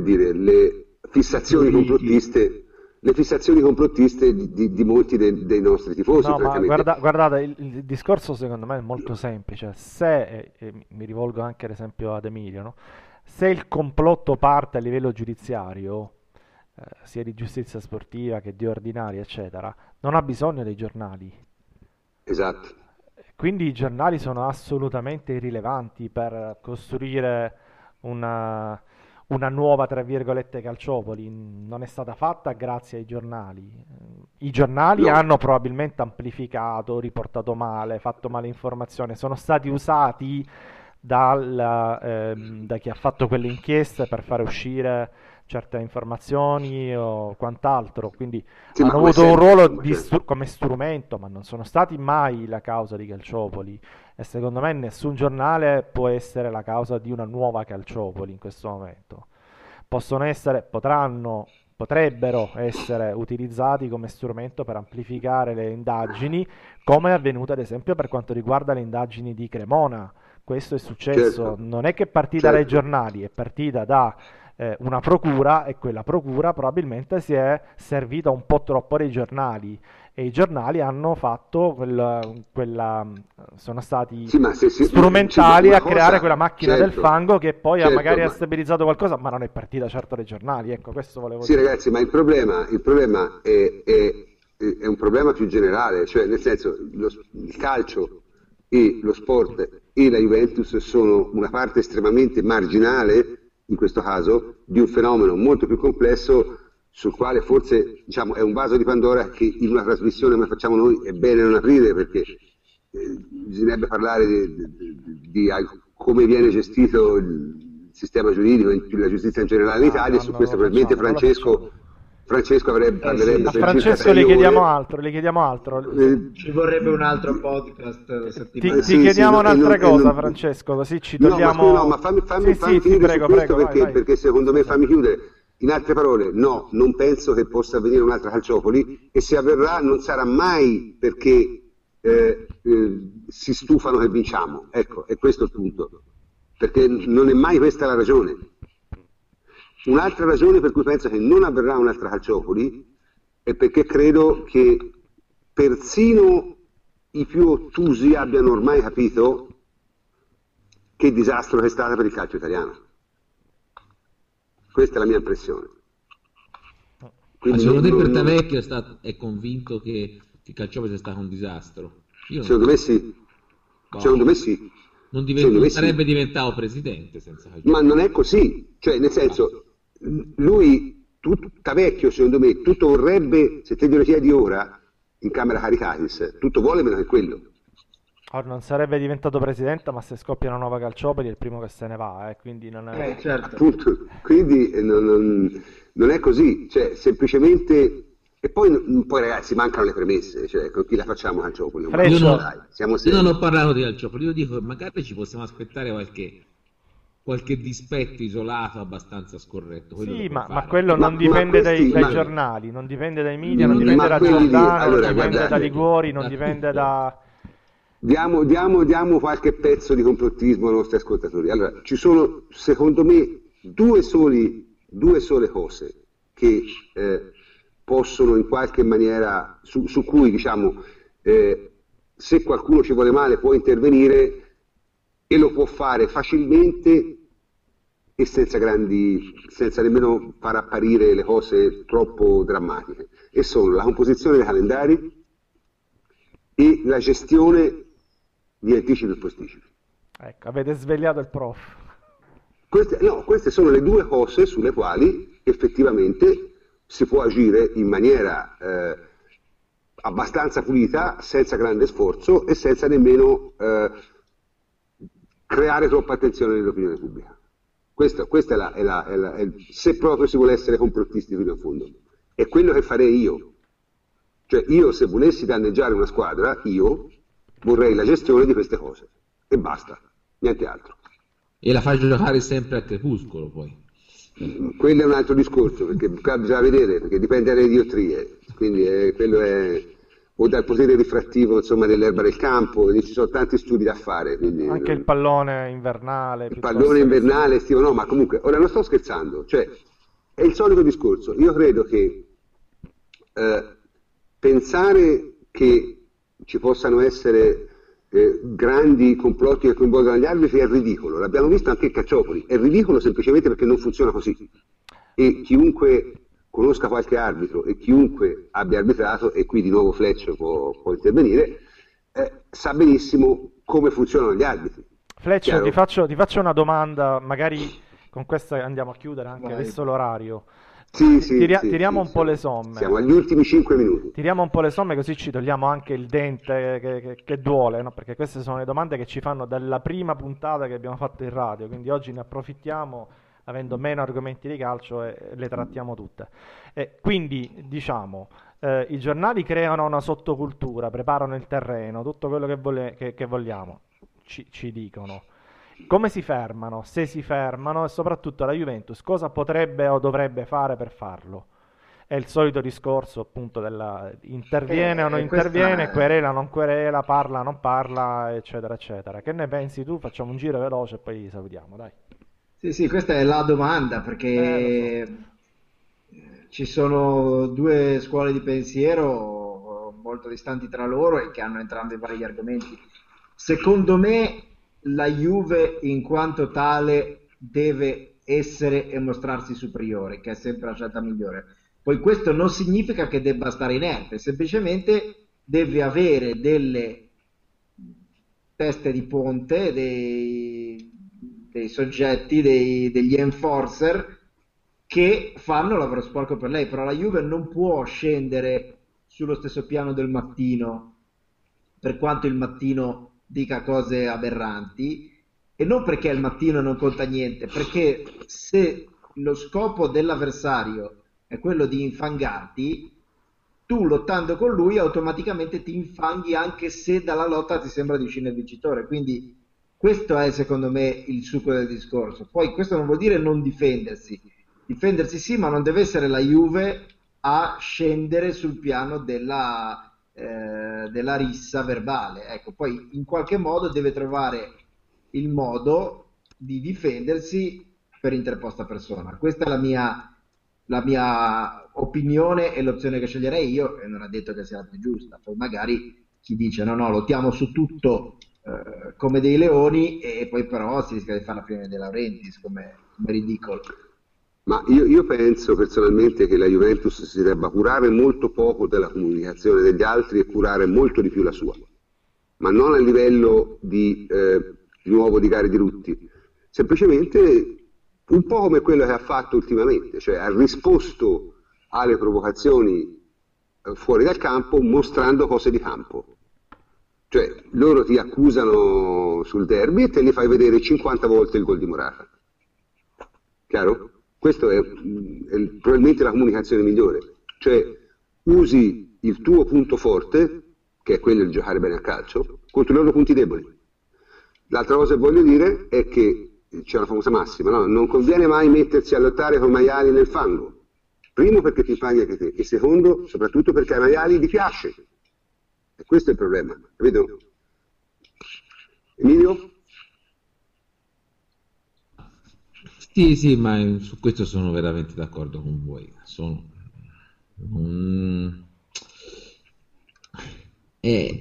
dire, fissazioni complottiste le fissazioni complottiste di, di, di molti de, dei nostri tifosi. No, ma guarda, guardate, il, il, discorso secondo me è molto semplice. Se, e mi rivolgo anche ad esempio ad Emilio, no? se il complotto parte a livello giudiziario, eh, sia di giustizia sportiva che di ordinaria, eccetera, non ha bisogno dei giornali. Esatto. Quindi i giornali sono assolutamente irrilevanti per costruire una una nuova, tra virgolette, Calciopoli non è stata fatta grazie ai giornali. I giornali no. hanno probabilmente amplificato, riportato male, fatto male informazione, sono stati usati dal, ehm, da chi ha fatto quelle inchieste per fare uscire certe informazioni o quant'altro, quindi sì, hanno avuto un ruolo str- come strumento, ma non sono stati mai la causa di Calciopoli e secondo me nessun giornale può essere la causa di una nuova Calciopoli in questo momento. Possono essere, potranno, potrebbero essere utilizzati come strumento per amplificare le indagini, come è avvenuto ad esempio per quanto riguarda le indagini di Cremona. Questo è successo, certo. non è che è partita certo. dai giornali, è partita da eh, una procura e quella procura probabilmente si è servita un po' troppo dei giornali e i giornali hanno fatto quella, quella sono stati sì, se, se, strumentali sì, a cosa, creare quella macchina certo, del fango che poi certo, magari ma... ha stabilizzato qualcosa, ma non è partita certo dai giornali. Ecco, questo volevo sì, dire. ragazzi, ma il problema, il problema è, è, è, un problema più generale, cioè nel senso lo, il calcio e lo sport e la Juventus sono una parte estremamente marginale in questo caso, di un fenomeno molto più complesso sul quale forse diciamo, è un vaso di Pandora che in una trasmissione come facciamo noi è bene non aprire perché eh, bisognerebbe parlare di, di, di, come viene gestito il sistema giuridico e la giustizia in generale in ah, Italia, no, su questo probabilmente Francesco Francesco avrebbe, parlerebbe eh sì. A Francesco le chiediamo altro, le chiediamo altro. Eh, ci vorrebbe un altro podcast Ti, ti sì, chiediamo sì, un'altra non, cosa, non... Francesco, così ci togliamo... No, ma, no, ma fammi, fammi, fammi finire prego, prego, perché, vai, vai. perché, secondo me fammi chiudere. In altre parole, no, non penso che possa avvenire un'altra Calciopoli e se avverrà non sarà mai perché eh, eh, si stufano che vinciamo. Ecco, è questo il punto. Perché non è mai questa la ragione. Un'altra ragione per cui penso che non avverrà un'altra calciopoli è perché credo che persino i più ottusi abbiano ormai capito che disastro che è stata per il calcio italiano. Questa è la mia impressione. Quindi Ma secondo non, te Bertavecchio è, stato, è convinto che che Calciopoli è stato un disastro. Io Secondo me sì. No. Secondo me sì. Non, divent- non sarebbe sì. diventato presidente senza Calciopoli. Ma non è così. Cioè, nel senso, lui, tutta vecchio, secondo me, tutto vorrebbe, se te glielo chiedi ora, in Camera Caricatis, tutto vuole meno che quello. Or non sarebbe diventato presidente, ma se scoppia una nuova Calciopoli è il primo che se ne va, eh, quindi non è... Eh, certo. Appunto, quindi eh, non, non, non, è così, cioè semplicemente... E poi, poi, ragazzi mancano le premesse, cioè con chi la facciamo Calciopoli? Io, non, io non ho parlato di Calciopoli, io dico magari ci possiamo aspettare qualche qualche dispetto isolato abbastanza scorretto. Sì, ma, ma, quello ma, non dipende ma questi, dai, dai giornali, non dipende dai media, non dipende da Giordano, allora, non dipende da Liguori, non dipende da... Diamo, diamo, diamo, qualche pezzo di complottismo ai nostri ascoltatori. Allora, ci sono, secondo me, due, soli, due sole cose che eh, possono in qualche maniera, su, su cui, diciamo, eh, se qualcuno ci vuole male può intervenire e lo può fare facilmente e senza grandi, senza nemmeno far apparire le cose troppo drammatiche. E sono la composizione dei calendari e la gestione di anticipi e posticipi. Ecco, avete svegliato il prof. Queste, no, queste sono le due cose sulle quali effettivamente si può agire in maniera eh, abbastanza pulita, senza grande sforzo e senza nemmeno eh, creare troppa attenzione nell'opinione pubblica. Questo, questa è la, è la, è la, è se proprio si vuole essere complottisti fino in fondo. È quello che farei io. Cioè io se volessi danneggiare una squadra, io vorrei la gestione di queste cose. E basta, niente altro. E la fai giocare sempre a crepuscolo poi. Quello è un altro discorso, perché bisogna vedere, perché dipende dalle diottrie, quindi è, quello è, o dal potere rifrattivo insomma, dell'erba del campo, ci sono tanti studi da fare. Quindi, Anche il pallone invernale. Il pallone invernale, estivo, no, ma comunque, ora non sto scherzando, cioè, è il solito discorso. Io credo che eh, pensare che ci possano essere eh, grandi complotti che coinvolgono gli arbitri è ridicolo, l'abbiamo visto anche in Cacciopoli, è ridicolo semplicemente perché non funziona così. E chiunque conosca qualche arbitro e chiunque abbia arbitrato, e qui di nuovo Fletcher può, può intervenire, eh, sa benissimo come funzionano gli arbitri. Fletcher, ti faccio, ti faccio, una domanda, magari con questa andiamo a chiudere anche Vai. adesso l'orario. Sì, sì, Tiri- sì, tiriamo un po' le somme. Siamo agli ultimi 5 minuti. Tiriamo un po' le somme così ci togliamo anche il dente che, che, che duole, no? perché queste sono le domande che ci fanno dalla prima puntata che abbiamo fatto in radio, quindi oggi ne approfittiamo avendo meno argomenti di calcio e le trattiamo tutte. E quindi diciamo, eh, i giornali creano una sottocultura, preparano il terreno, tutto quello che, vole- che, che vogliamo, ci, ci, dicono. Come si fermano? Se si fermano e soprattutto la Juventus cosa potrebbe o dovrebbe fare per farlo? È il solito discorso appunto della interviene eh, o non interviene, è... querela o non querela, parla o non parla, eccetera, eccetera. Che ne pensi tu? Facciamo un giro veloce e poi salutiamo, dai. Sì, sì, questa è la domanda perché eh, so. ci sono due scuole di pensiero molto distanti tra loro e che hanno entrambi vari argomenti. Secondo me la Juve in quanto tale deve essere e mostrarsi superiore, che è sempre la scelta migliore. Poi questo non significa che debba stare inerte, semplicemente deve avere delle teste di ponte, dei, dei soggetti, dei, degli enforcer che fanno lavoro sporco per lei, però la Juve non può scendere sullo stesso piano del mattino, per quanto il mattino dica cose aberranti, e non perché il mattino non conta niente, perché se lo scopo dell'avversario è quello di infangarti, tu lottando con lui automaticamente ti infanghi anche se dalla lotta ti sembra di uscire vincitore, quindi questo è secondo me il succo del discorso. Poi questo non vuol dire non difendersi. Difendersi sì, ma non deve essere la Juve a scendere sul piano della, eh, della rissa verbale. Ecco, poi in qualche modo deve trovare il modo di difendersi per interposta persona. Questa è la mia, la mia opinione e l'opzione che sceglierei io e non ha detto che sia la più giusta. Poi magari chi dice no, no, lottiamo su tutto eh, come dei leoni e poi però si rischia di fare la fine dei Laurentiis come, come ridicolo. Ma io, io, penso personalmente che la Juventus si debba curare molto poco della comunicazione degli altri e curare molto di più la sua, ma non a livello di, eh, di nuovo di gare di Rutti, semplicemente un po' come quello che ha fatto ultimamente, cioè ha risposto alle provocazioni eh, fuori dal campo mostrando cose di campo. Cioè loro ti accusano sul derby e te li fai vedere 50 volte il gol di Morata. Chiaro? Questa è, è, probabilmente la comunicazione migliore, cioè usi il tuo punto forte, che è quello di giocare bene a calcio, contro i loro punti deboli. L'altra cosa che voglio dire è che c'è una famosa massima, no? non conviene mai mettersi a lottare con maiali nel fango. Primo perché ti paghi anche te e secondo soprattutto perché ai maiali gli piace. E questo è il problema, capito? Emilio? Sì, sì, ma su questo sono veramente d'accordo con voi. Sono... Um... È...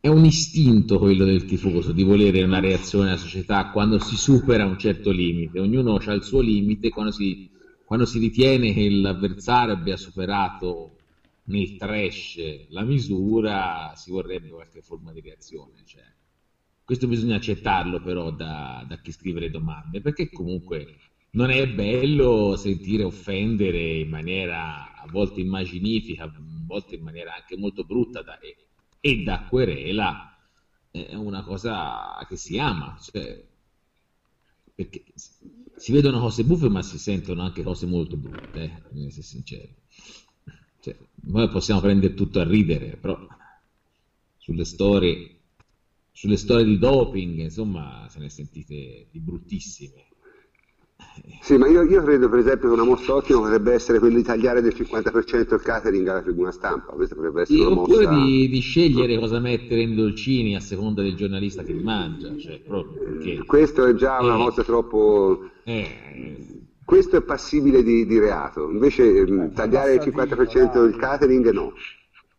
è, un istinto quello del tifoso di volere una reazione alla società quando si supera un certo limite. Ognuno ha il suo limite quando si, quando si ritiene che l'avversario abbia superato nel trash la misura, si vorrebbe qualche forma di reazione. Cioè questo bisogna accettarlo però da, da chi scrive le domande, perché comunque non è bello sentire offendere in maniera a volte immaginifica, a volte in maniera anche molto brutta da, e, e, da querela, è una cosa che si ama, cioè, perché si vedono cose buffe ma si sentono anche cose molto brutte, eh, essere sinceri. Cioè, noi possiamo prendere tutto a ridere, però sulle storie sulle storie di doping, insomma, se ne sentite di bruttissime. Sì, ma io, io, credo per esempio che una mossa ottima potrebbe essere quella di tagliare del 50% il catering alla tribuna stampa, questa potrebbe essere sì, una oppure mossa... di, di, scegliere cosa mettere nei dolcini a seconda del giornalista che li mangia, cioè, perché... Eh, questo è già una eh, cosa troppo... Eh, questo è passibile di, di reato, invece eh, tagliare il 50% del catering no.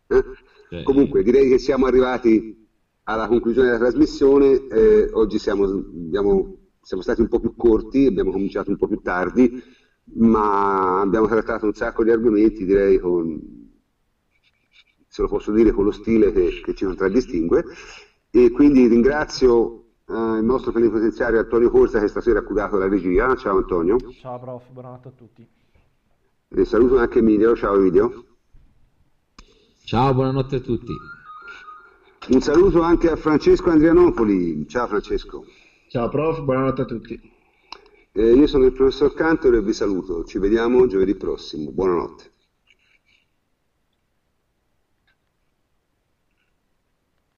Eh? Cioè, Comunque direi che siamo arrivati alla conclusione della trasmissione, eh, oggi siamo, abbiamo, siamo, stati un po' più corti, abbiamo cominciato un po' più tardi, ma abbiamo trattato un sacco di argomenti, direi con, se lo posso dire, con lo stile che, che ci contraddistingue. E quindi ringrazio eh, il nostro plenipotenziario Antonio Corsa che stasera ha curato la regia. Ciao Antonio. Ciao prof, buonanotte a tutti. E saluto anche Emilio, ciao Emilio. Ciao, buonanotte a tutti. Un saluto anche a Francesco Andrianopoli. Ciao Francesco. Ciao prof, buonanotte a tutti. Eh, io sono il professor Cantor e vi saluto. Ci vediamo giovedì prossimo. Buonanotte.